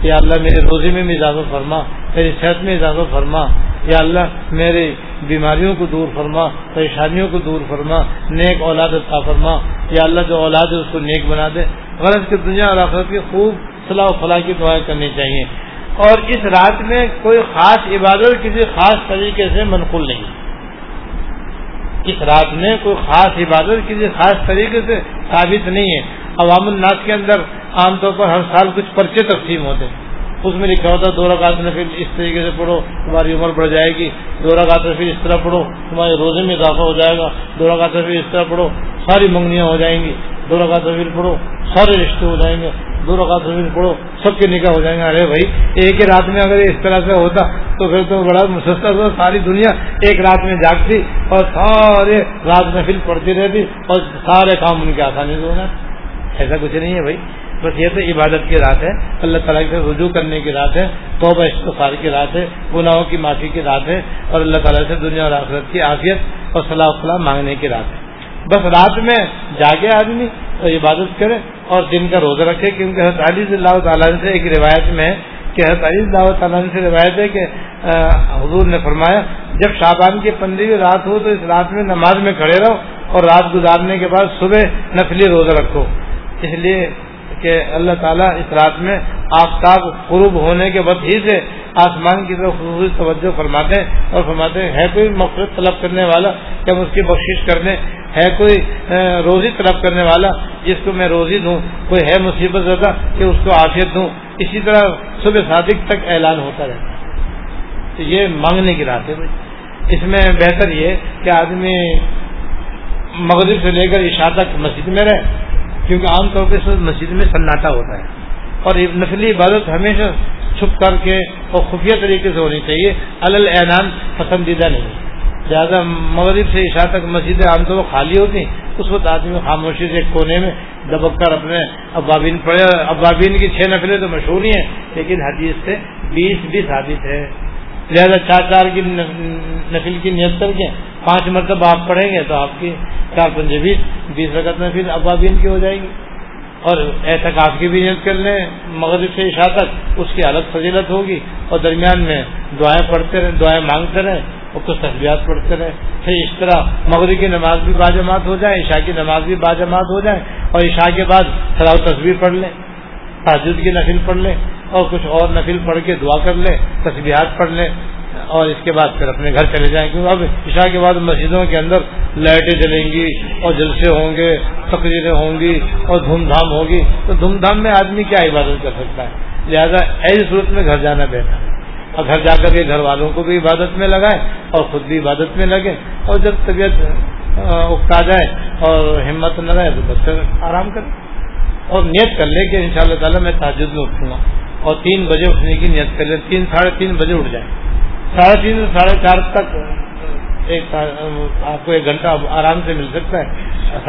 یا اللہ میرے روزی میں بھی اضافہ فرما، میری صحت میں اضافہ فرما۔ یا اللہ میری بیماریوں کو دور فرما، پریشانیوں کو دور فرما، نیک اولاد عطا فرما۔ یا اللہ جو اولاد ہے اس کو نیک بنا دے۔ غرض کی دنیا اور آخرت کی خوب صلاح و فلاح کی دعائیں کرنی چاہیے۔ اور اس رات میں کوئی خاص عبادت کسی خاص طریقے سے منقول نہیں۔ اس رات میں کوئی خاص عبادت کسی خاص طریقے سے ثابت نہیں ہے۔ عوام الناس کے اندر عام طور پر ہر سال کچھ پرچے تقسیم ہوتے ہیں۔ اس میں لکھا ہوتا ہے، دو رکعت میں پھر اس طریقے سے پڑھو، تمہاری عمر بڑھ جائے گی۔ دو رکعت میں پھر اس طرح پڑھو، تمہارے روزے میں اضافہ ہو جائے گا۔ دو رکعت میں پھر اس طرح پڑھو، ساری منگنیاں ہو جائیں گی۔ دو رکعت میں پھر پڑھو، سارے رشتے ہو جائیں گے۔ دو رکعت میں پھر پڑھو، سب کے نکاح ہو جائیں گے۔ ارے بھائی، ایک ہی رات میں اگر اس طرح سے ہوتا تو پھر تو بڑا سستا تھا، ساری دنیا ایک رات میں جاگتی اور سارے رات میں پھر پڑتی رہتی اور سارے کام ان کے آسانی سے ہونا۔ ایسا کچھ نہیں ہے بھائی، بس یہ تو عبادت کی رات ہے۔ اللہ تعالیٰ سے رجوع کرنے کی رات ہے، توبہ استفار کی رات ہے، گناہوں کی معافی کی رات ہے اور اللہ تعالیٰ سے دنیا اور آخرت کی عافیت اور صلاح وسلام مانگنے کی رات ہے۔ بس رات میں جاگے آدمی تو عبادت کرے اور دن کا روزہ رکھے، کیونکہ حضرت علی اللہ تعالیٰ سے ایک روایت میں کہ حضرت علی اللہ تعالیٰ سے روایت ہے کہ حضور نے فرمایا، جب شابان کی پندرہویں رات ہو تو اس رات میں نماز میں کھڑے رہو اور رات گزارنے کے بعد صبح نفلی روزہ رکھو۔ اس لیے کہ اللہ تعالیٰ اس رات میں آفتاب قروب ہونے کے بعد ہی سے آسمان کی طرف خصوصی توجہ فرماتے ہیں اور فرماتے ہیں، ہے کوئی مقصد طلب کرنے والا کہ ہم اس کی بخشش کرنے ہے کوئی روزی طلب کرنے والا، جس کو میں روزی دوں، کوئی ہے مصیبت زدہ، کہ اس کو عافیت دوں، اسی طرح صبح صادق تک اعلان ہوتا رہتا تو یہ مانگنے کی رات ہے بھائی۔ اس میں بہتر یہ کہ آدمی مغرب سے لے کر عشاء تک مسجد میں رہے، کیونکہ عام طور پہ مسجد میں سناٹا ہوتا ہے۔ اور نفلی عبادت ہمیشہ چھپ کر کے اور خفیہ طریقے سے ہونی چاہیے۔ الل اعلان پسندیدہ نہیں۔ زیادہ مغرب سے عشاء تک مسجدیں عام طور پر خالی ہوتی اس وقت آدمی خاموشی سے کونے میں دبک کر اپنے ابابین پڑے ابابین کی چھ نفلیں تو مشہور ہی ہیں، لیکن حدیث سے بیس بھی ثابت ہے۔ لہذا چار چار کی نفل کی نیت کر کے پانچ مرتبہ آپ پڑھیں گے تو آپ کی چار پنجے بیس بیس رقط نفل ابابین کی ہو جائے گی۔ اور احتکاف کی بھی نیت کر لیں، مغرب سے عشاء تک اس کی الگ فضیلت ہوگی اور درمیان میں دعائیں پڑھتے رہیں، دعائیں مانگتے رہیں۔ اور کچھ تجبیات پڑھتے رہیں پھر اس طرح مغرب کی نماز بھی باجماعت ہو جائے، عشاء کی نماز بھی باجماعت ہو جائے اور عشاء کے بعد سلاؤ تصویر پڑھ لیں تاجد کی نفل پڑھ لیں اور کچھ اور نفل پڑھ کے دعا کر لیں تصبیحات پڑھ لیں اور اس کے بعد پھر اپنے گھر چلے جائیں۔ کیونکہ اب عشاء کے بعد مسجدوں کے اندر لائٹیں جلیں گی اور جلسے ہوں گے، تقریریں ہوں گی اور دھوم دھام ہوگی۔ تو دھوم دھام میں آدمی کیا عبادت کر سکتا ہے؟ لہذا ایسی صورت میں گھر جانا بہتر ہے۔ اور گھر جا کر کے گھر والوں کو بھی عبادت میں لگائے اور خود بھی عبادت میں لگے اور جب طبیعت اکتا جائے اور ہمت نہ رہے تو بچے آرام کرے۔ اور نیت کر لے کہ ان شاء اللہ تعالیٰ میں تاجد میں اٹھوں گا۔ اور تین بجے اٹھنے کی نیت کر لے، تین، ساڑھے تین بجے اٹھ جائیں ساڑھے تین سے ساڑھے چار تک ایک آپ کو ایک گھنٹہ آرام سے مل سکتا ہے۔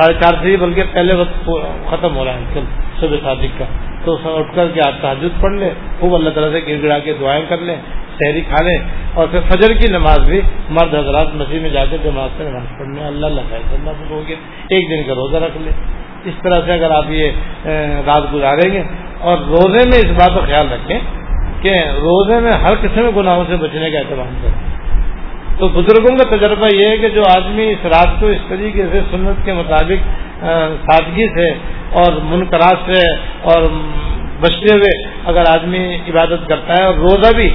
ساڑھے چار سے ہی، بلکہ پہلے وقت ختم ہو رہا ہے کل صبح صادق کا۔ تو اٹھ کر کے آپ تحجد پڑھ لیں، خوب اللہ تعالیٰ سے گر گڑا کے دعائیں کر لیں، شہری کھا لیں۔ اور پھر فجر کی نماز بھی مرد حضرات مسیح میں جا کے جماعت سے نماز پڑھنے اللہ اللہ اللہ ہو گیا ایک دن کا روزہ رکھ لیں۔ اس طرح سے اگر آپ یہ رات گزاریں گے۔ اور روزے میں اس بات کا خیال رکھیں کہ روزے میں ہر قسم گناہوں سے بچنے کا اہتمام کریں۔ تو بزرگوں کا تجربہ یہ ہے کہ جو آدمی اس رات کو اس طریقے سے سنت کے مطابق سادگی سے اور منقرات سے اور بچتے ہوئے اگر آدمی عبادت کرتا ہے اور روزہ بھی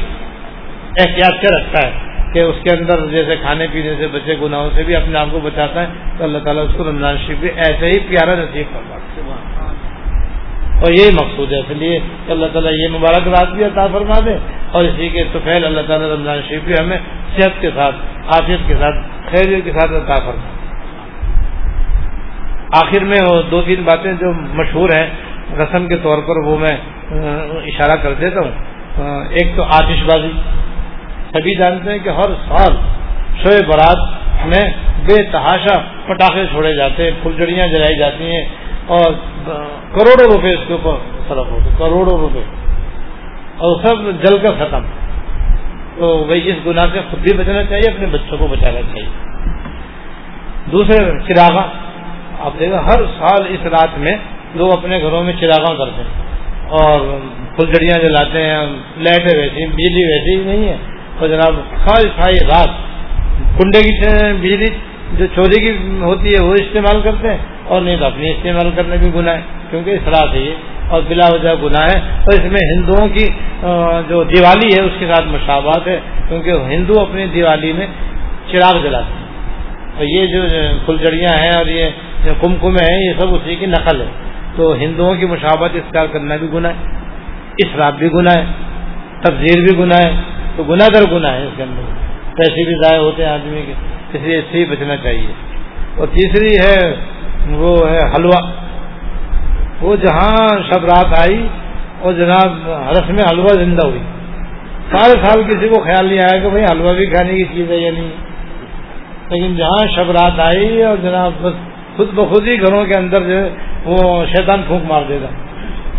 احتیاط سے رکھتا ہے کہ اس کے اندر جیسے کھانے پینے سے بچے گناہوں سے بھی اپنے آپ کو بچاتا ہے، تو اللہ تعالیٰ اس کو رمضان شریف بھی ایسے ہی پیارا نصیب کروا اور یہی مقصود ہے۔ اس لیے کہ اللہ تعالیٰ یہ مبارک رات بھی عطا فرما دے۔ اور اسی کے توفیل اللہ تعالیٰ رمضان شریف بھی ہمیں صحت کے ساتھ، عافیت کے ساتھ، خیریت کے ساتھ عطا فرما۔ آخر میں وہ دو تین باتیں جو مشہور ہیں، رسم کے طور پر وہ میں اشارہ کر دیتا ہوں۔ ایک تو آتش بازی۔ سبھی جانتے ہیں کہ ہر سال شعیب برات میں بے تحاشا پٹاخے چھوڑے جاتے ہیں، پھلجڑیاں جلائی جاتی ہیں اور کروڑوں روپے اس کے اوپر فرق ہوتے، کروڑوں روپے۔ اور سب جل کر ختم۔ تو وہی اس گناہ سے خود بھی بچنا چاہیے، اپنے بچوں کو بچانا چاہیے۔ دوسرے چراغا آپ دیکھیں ہر سال اس رات میں لوگ اپنے گھروں میں چراغاں کرتے ہیں۔ اور پھلجڑیاں جلاتے ہیں، لائٹیں ویسی، بجلی ویسی، نہیں ہے۔ اور جناب، ساری ساری رات کنڈے کی بجلی۔ جو چوری کی ہوتی ہے وہ استعمال کرتے ہیں اور نہیں تو اپنی استعمال کرنے بھی گناہ ہے کیونکہ اس رات ہے یہ اور بلا وجہ گناہ ہے اور اس میں ہندوؤں کی جو دیوالی ہے، اس کے ساتھ مشابات ہے، کیونکہ ہندو اپنی دیوالی میں چراغ جلاتے ہیں۔ اور یہ جو فلجڑیاں ہیں اور یہ جو کم ہیں، یہ سب اسی کی نقل ہے۔ تو ہندوؤں کی مشابت اختیار کرنا بھی گناہ ہے اس رات بھی گناہ ہے تبزیر بھی گناہ ہے۔ تو گناہ در گناہ ہے اس کے اندر۔ پیسے بھی ضائع ہوتے ہیں آدمی کے، اس لیے اس سے ہی بچنا چاہیے۔ اور تیسری ہے، وہ ہے حلوہ۔ وہ جہاں شب رات آئی اور جناب رس میں حلوہ زندہ ہوئی۔ سارے سال کسی کو خیال نہیں آیا کہ بھائی حلوہ بھی کھانے کی چیز ہے یا نہیں۔ لیکن جہاں شب رات آئی اور جناب بس خود بخود ہی گھروں کے اندر جو ہے وہ شیطان پھونک مار دے گا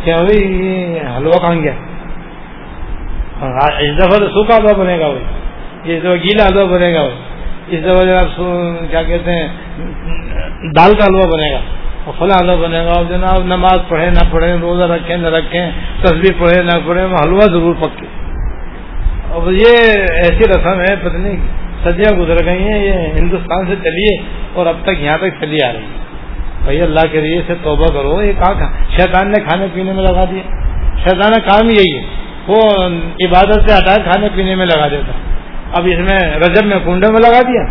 کہ بھائی حلوہ کہاں گیا۔ اس دفعہ تو سوکھا حلوا بنے گا بھائی اس دفعہ گیلا حلوا بنے گا اس دفعہ جناب کیا کہتے ہیں، دال کا حلوا بنے گا۔ اور فلاں حلوا بنے گا۔ اور جناب نماز پڑھے نہ پڑھے روزہ رکھیں، نہ رکھیں تصویر پڑھے نہ پڑھے حلوا ضرور پکے۔ اب یہ ایسی رسم ہے پتنی صدیاں گزر گئی ہیں، یہ ہندوستان سے چلیے اور اب تک یہاں تک چلی آ رہی ہے۔ بھائی اللہ کے لیے سے توبہ کرو۔ یہ کہاں؟ شیطان نے کھانے پینے میں لگا دیا۔ شیطان کا کام یہی ہے۔ وہ عبادت سے ہٹا کھانے پینے میں لگا دیتا۔ اب اس میں رجب میں کنڈے میں لگا دیا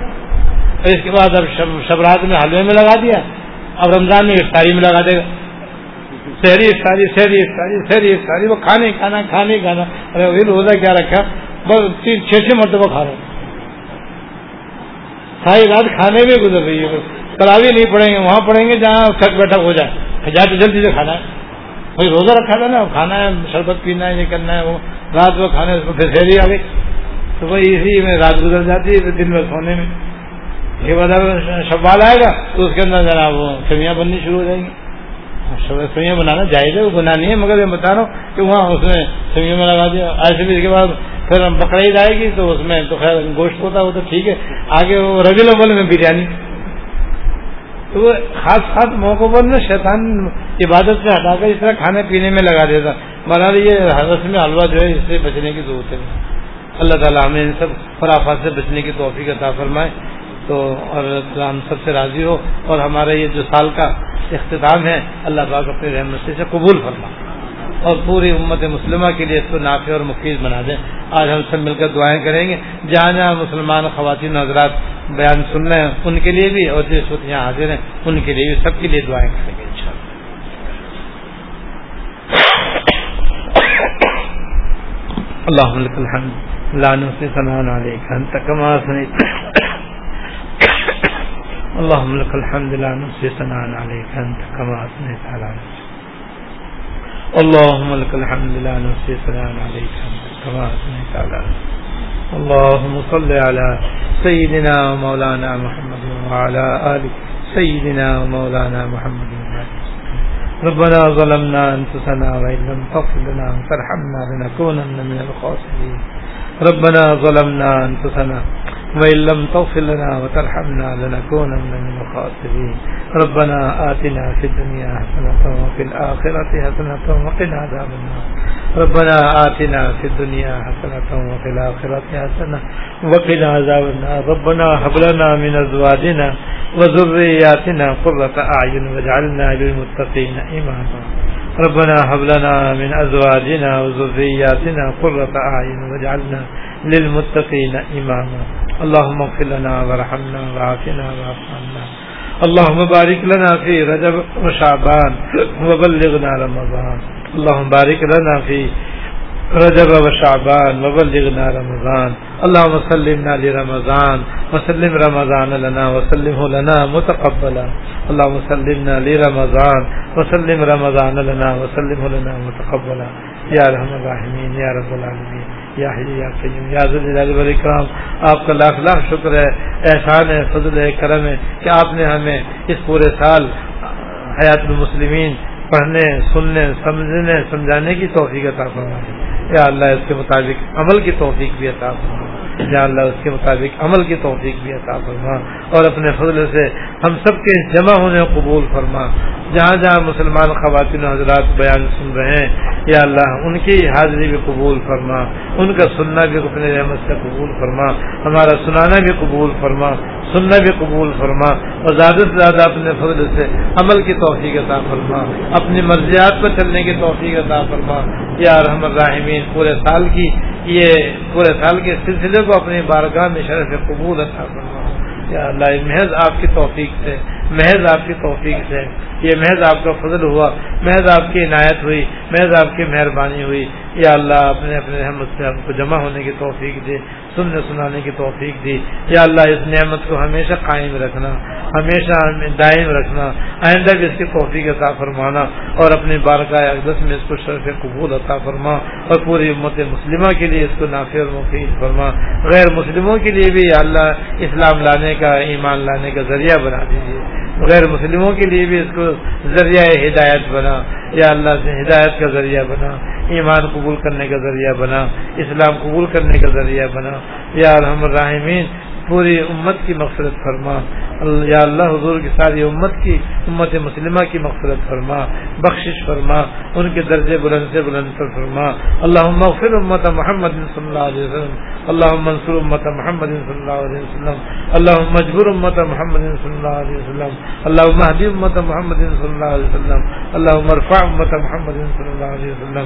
اور اس کے بعد اب شبرات میں حلوے میں لگا دیا اب رمضان میں افطاری میں لگا دے گا۔ شہری افطاری شہری افطاری شہری افطاری، وہ کھانے کھانا کھانے کھانا۔ ارے وہی روزہ کیا رکھا؟ بس تین چھ چھ مرتبہ کھا رہے ساری رات کھانے میں گزر رہی ہے۔ تراوی نہیں پڑیں گے، وہاں پڑھیں گے جہاں تھک بیٹھک ہو جائے۔ جا تو جلدی سے کھانا ہے۔ بھائی روزہ رکھا تھا نا؟ کھانا ہے، شربت پینا ہے، یہ کرنا ہے، وہ رات کو کھانے اس پھر شہری آ گئی تو اسی میں رات گزر جاتی ہے دن میں سونے میں۔ یہ بتا شوال آئے گا، تو اس کے اندر ذرا وہ کمیاں بننی شروع ہو جائیں گی۔ سوئیاں بنانا جائز ہے، وہ گناہ نہیں ہے، مگر میں بتا رہا ہوں کہ وہاں اس میں سوئیاں میں لگا دیا۔ ایسے بھی اس کے بعد پھر بکرعید آئے گی، تو اس میں تو خیر گوشت ہوتا وہ تو ٹھیک ہے۔ آگے وہ ربی الاول میں بریانی۔ تو وہ خاص خاص موقع پر نا شیطان عبادت سے ہٹا کر اس طرح کھانے پینے میں لگا دیتا۔ بنا یہ حضرت میں حلوہ جو ہے، اس سے بچنے کی ضرورت ہے۔ اللہ تعالیٰ ہمیں ان سب خرافات سے بچنے کی توفیق عطا فرمائے۔ تو اور ہم سب سے راضی ہو اور ہمارا یہ جو سال کا اختتام ہے، اللہ پاک اپنی رحمت سے قبول فرما اور پوری امت مسلمہ کے لیے اس کو نافع اور مفید بنا دیں۔ آج ہم سب مل کر دعائیں کریں گے۔ جہاں جہاں مسلمان خواتین حضرات بیان سن رہے ہیں، ان کے لیے بھی اور جس وقت یہاں حاضر ہیں، ان کے لیے بھی سب کے لیے دعائیں کریں گے ان شاء اللہ الحمد۔ لانو سے سنان عليك. انت كما اثنيت اللهم لك الحمد لا نحصي ثناء عليك. انت كما اثنيت على نفسك. اللهم لك الحمد لا نحصي ثناء عليك. انت كما اثنيت على نفسك. اللهم صل على سيدنا ومولانا محمد وعلى آل سيدنا ومولانا محمد. ربنا ظلمنا أنفسنا وإن لم تغفر لنا وترحمنا لنكونن من الخاسرين. ربنا ظلمنا أنفسنا وإن لم تغفر لنا وترحمنا لنكونن من الخاسرين. ربنا آتنا في الدنيا حسنة وفي الآخرة حسنة وقنا عذاب النار. ربنا آتنا في الدنيا حسنة وفي الآخرة حسنة وقنا عذاب النار. ربنا هب لنا من أزواجنا وذرياتنا قرة أعين واجعلنا للمتقين إماما. ربنا هب لنا من أزواجنا وذرياتنا قرة أعين واجعلنا للمتقين إماما. اللهم اغفر لنا وارحمنا وعافنا واعف عنا اللهم بارك لنا في رجب وشعبان وبلغنا رمضان. اللهم بارك لنا في رجب و وشعبان وبلغنا رمضان. اللهم سلمنا لرمضان. وسلم رمضان لنا وسلمه لنا متقبلا. اللهم سلمنا لرمضان. وسلم رمضان لنا وسلمه لنا متقبلا. یا رحم الراحمین، یا رب العالمین، یا حی، یا قیم یا ذل والاکرام. آپ کا لاکھ لاکھ شکر ہے، احسان ہے، فضل ہے، کرم ہے کہ آپ نے ہمیں اس پورے سال حیات المسلمین پڑھنے، سننے، سمجھنے، سمجھانے کی توفیق عطا فرمائے۔ یا اللہ اس کے مطابق عمل کی توفیق بھی عطا فرما یا اللہ اس کے مطابق عمل کی توفیق بھی عطا فرما اور اپنے فضل سے ہم سب کے جمع ہونے قبول فرما۔ جہاں جہاں مسلمان خواتین حضرات بیان سن رہے ہیں، یا اللہ ان کی حاضری بھی قبول فرما۔ ان کا سننا بھی اپنے رحمت سے قبول فرما۔ ہمارا سنانا بھی قبول فرما۔ سننا بھی قبول فرما۔ اور زیادہ سے زیادہ اپنے فضل سے عمل کی توفیق عطا فرما۔ اپنی مرضیات پر چلنے کی توفیق عطا فرما۔ یا رحم الرحمین پورے سال کی یہ پورے سال کے سلسلے کو اپنی بارگاہ میں شرف قبول عطا فرما یا اللہ محض آپ کی توفیق سے محض آپ کی توفیق سے۔ یہ محض آپ کا فضل ہوا۔ محض آپ کی عنایت ہوئی۔ محض آپ کی مہربانی ہوئی۔ یا اللہ اپنے اپنے رحمت سے ہم کو جمع ہونے کی توفیق دے سننے، سنانے کی توفیق دی۔ یا اللہ، اس نعمت کو ہمیشہ قائم رکھنا، ہمیشہ دائم رکھنا، آئندہ بھی اس کی توفیق عطا فرمانا اور اپنی بارگاہ اقدس میں اس کو شرف قبول عطا فرما اور پوری امت مسلمہ کے لیے اس کو نافع اور مفید فرما۔ غیر مسلموں کے لیے بھی یا اللہ، اسلام لانے کا، ایمان لانے کا ذریعہ بنا دیجیے۔ غیر مسلموں کے لیے بھی اس کو ذریعہ ہدایت بنا، یا اللہ سے ہدایت کا ذریعہ بنا، ایمان قبول کرنے کا ذریعہ بنا، اسلام قبول کرنے کا ذریعہ بنا۔ یا الحمد الرحمین پوری امت کی مغفرت فرما۔ یا اللہ حضور کی ساری امت کی، امت مسلمہ کی مغفرت فرما، بخشش فرما، ان کے درجے بلند سے بلند پر فرما۔ اللہ مغفر امت محمد صلی اللہ علیہ وسلم۔ اللہ منصور امت محمد صلی اللہ علیہ وسلم. اللہ مجبور امت محمد صلی اللہ علیہ وسلم. اللہ محدی امت محمد صلی اللہ علیہ وسلم. اللہ مرفع امت محمد صلی اللہ علیہ وسلم.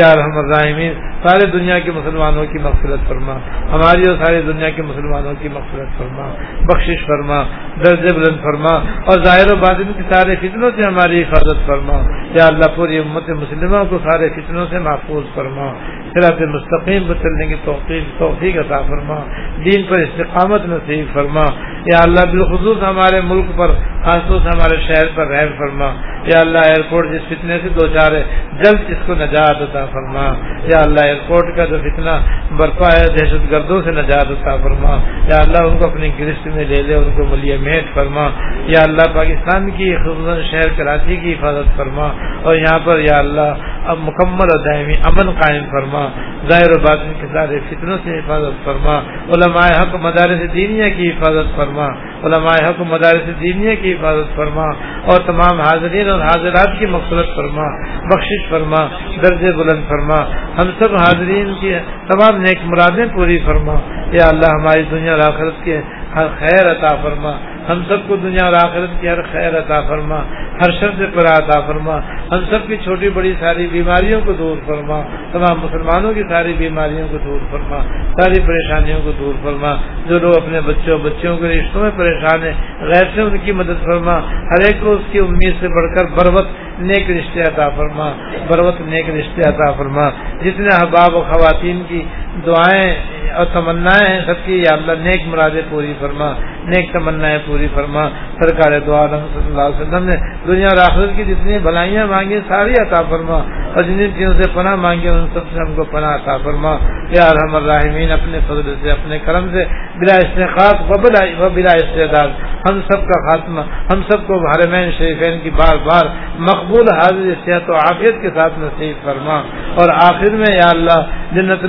یا رحم الرحمین سارے دنیا کے مسلمانوں کی مغفرت فرما. ہماری اور ساری دنیا کے مسلمانوں کی مغفرت فرما. بخشش فرما درج بلند فرما اور ظاہر و باطن کی سارے فتنوں سے ہماری حفاظت فرما. یا اللہ، پوری امت مسلموں کو سارے فتنوں سے محفوظ فرما. صراط مستقیم پر چلنے کی توفیق توفیق عطا فرما دین پر استقامت نصیب فرما یا اللہ بالخصوص ہمارے ملک پر، خاص طور سے ہمارے شہر پر رحم فرما۔ یا اللہ ایئرپورٹ جس فتنے سے دو چار ہے جلد اس کو نجات عطا فرما۔ یا اللہ ایئرپورٹ کا جو فتنہ برپا ہے، دہشت گردوں سے نجات عطا فرما۔ یا اللہ ان کو اپنی گرست میں لے لے، ان کو ملیہ میٹ فرما۔ یا اللہ پاکستان کی، خصوصاً شہر کراچی کی حفاظت فرما۔ اور یہاں پر یا اللہ اب مکمل اور دائمی امن قائم فرما۔ ظاہر و باطن کے سارے فتنوں سے حفاظت فرما۔ علماء حق مدارس دینیا کی حفاظت فرما۔ علماء حق مدارس دینیہ کی حفاظت فرما اور تمام حاضرین اور حاضرات کی مقصد فرما، بخشش فرما، درج بلند فرما۔ ہم سب حاضرین کی تمام نیک مرادیں پوری فرما۔ یا اللہ ہماری دنیا اور آخرت کے ہر خیر عطا فرما۔ ہم سب کو دنیا اور آخرت کی ہر خیر عطا فرما، ہر شرط پر عطا فرما۔ ہم سب کی چھوٹی بڑی ساری بیماریوں کو دور فرما۔ تمام مسلمانوں کی ساری بیماریوں کو دور فرما۔ ساری پریشانیوں کو دور فرما۔ جو لوگ اپنے بچوں بچوں کے رشتوں میں پریشان ہیں، غیر سے ان کی مدد فرما۔ ہر ایک کو اس کی امید سے بڑھ کر بروت نیک رشتے عطا فرما۔ بروت نیک رشتے عطا فرما۔ جتنے احباب و خواتین کی دعائیں اور تمنا ہیں، سب کی یا اللہ نیک مرادیں پوری فرما۔ نیک تمنا پوری فرما، سرکار دعا صلی اللہ علیہ وسلم نے دنیا اور آخرت کی جتنی بھلائیاں مانگی، ساری عطا فرما۔ اور جن چیزوں سے پناہ مانگی، ان سب سے ہم کو پناہ عطا فرما۔ یا رحم الرحمین اپنے فضل سے، اپنے کرم سے، بلا استحقاق و بلا استعداد۔ ہم سب کا خاتمہ، ہم سب کو حرمین شریفین کی بار بار مقبول حاضر صحت و عافیت کے ساتھ نصیب فرما۔ اور آخر میں یا اللہ، جنت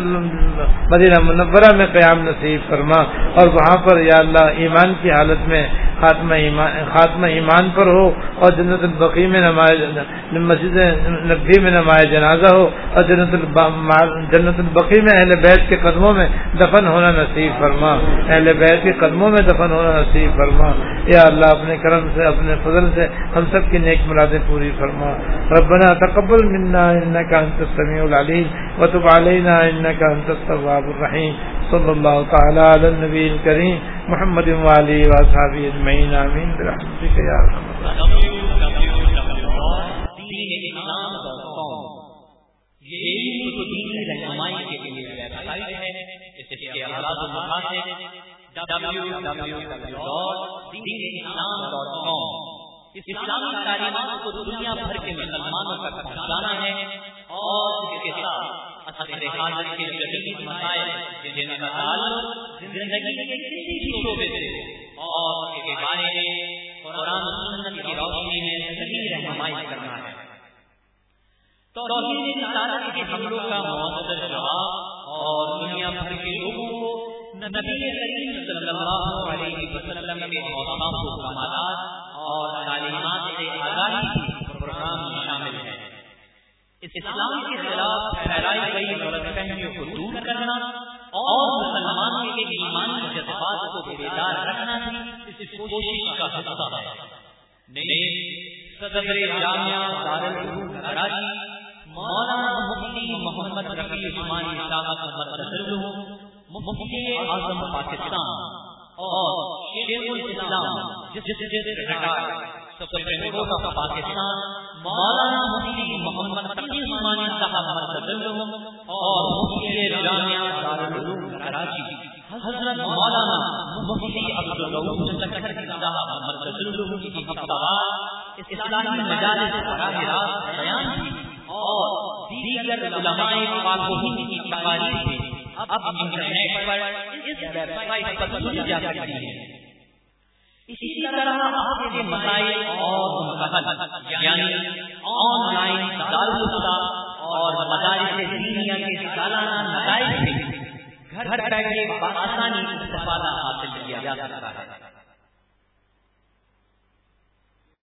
مدینہ منورہ میں قیام نصیب فرما۔ اور وہاں پر یا اللہ، ایمان کی حالت میں خاتمہ ایمان خاتمہ ایمان پر ہو اور جنت البقی میں مسجد نبی میں نمایاں جنازہ ہو اور جنت جنت البقی میں اہل بیت کے قدموں میں دفن ہونا نصیب فرما۔ اہل بیت کے قدموں میں دفن ہونا نصیب فرما۔ یا اللہ اپنے کرم سے، اپنے فضل سے ہم سب کی نیک مرادیں پوری فرما۔ ربنا تقبل منا انك انت السميع العليم وتب علينا انك انت التواب الرحيم صلى الله تعالى على النبي الكريم محمد وعلي واصحابه اجمعين امين برحمتك يا ارحم اسلامی تعلیمات کو دنیا بھر کے مسلمانوں تک پہنچانا ہے اور اس کے ساتھ حاضر کے جدید مسائل جن کا تعلق زندگی کے کسی بھی شعبے سے اور کے بارے میں قرآن سنت کی روشنی میں صحیح رہنمائی کرنا ہے۔ تو توحید رسالت کے حملوں کا مؤثر جواب اور دنیا بھر کے لوگوں کو نبی کریم صلی اللہ علیہ وسلم کے اوصاف و کمالات اور تعلیمات سے آگاہی کی پروگرام میں شامل ہے اسلام کے خلاف پھیلائی گئی غلط فہمیوں کو دور کرنا اور مسلمانوں کے ایمانی جذبات کو بیدار رکھنا اس کوشش کا حصہ ہے۔ صدر جامعہ دارالعلوم کراچی مولانا مفتی محمد رفیع عثمانی صاحب مفتی اعظم پاکستان اور شیخ الاسلام جس جس ریٹائر پاکستان مولانا مفتی محمد تقی عثمانی صاحب مرکز اور مفتی جامعہ دارالعلوم کراچی حضرت مولانا مفتی عبد عبدالرؤوف سکرٹری صاحب مرکز کی ہفتہ اسلامی مجالس براہ راست بیان کی اور دیگر علماء پاک و ہند کی تقاریر اب انٹرنیٹ پر اس ویب سائٹ پر سنی جا سکتی ہے اسی طرح آپ کے مسائل اور یعنی آن لائن دارالفتا اور مدارس دینیا کے سالانہ نتائج سے گھر بیٹھے بآسانی استفادہ حاصل کیا جا سکتا ہے۔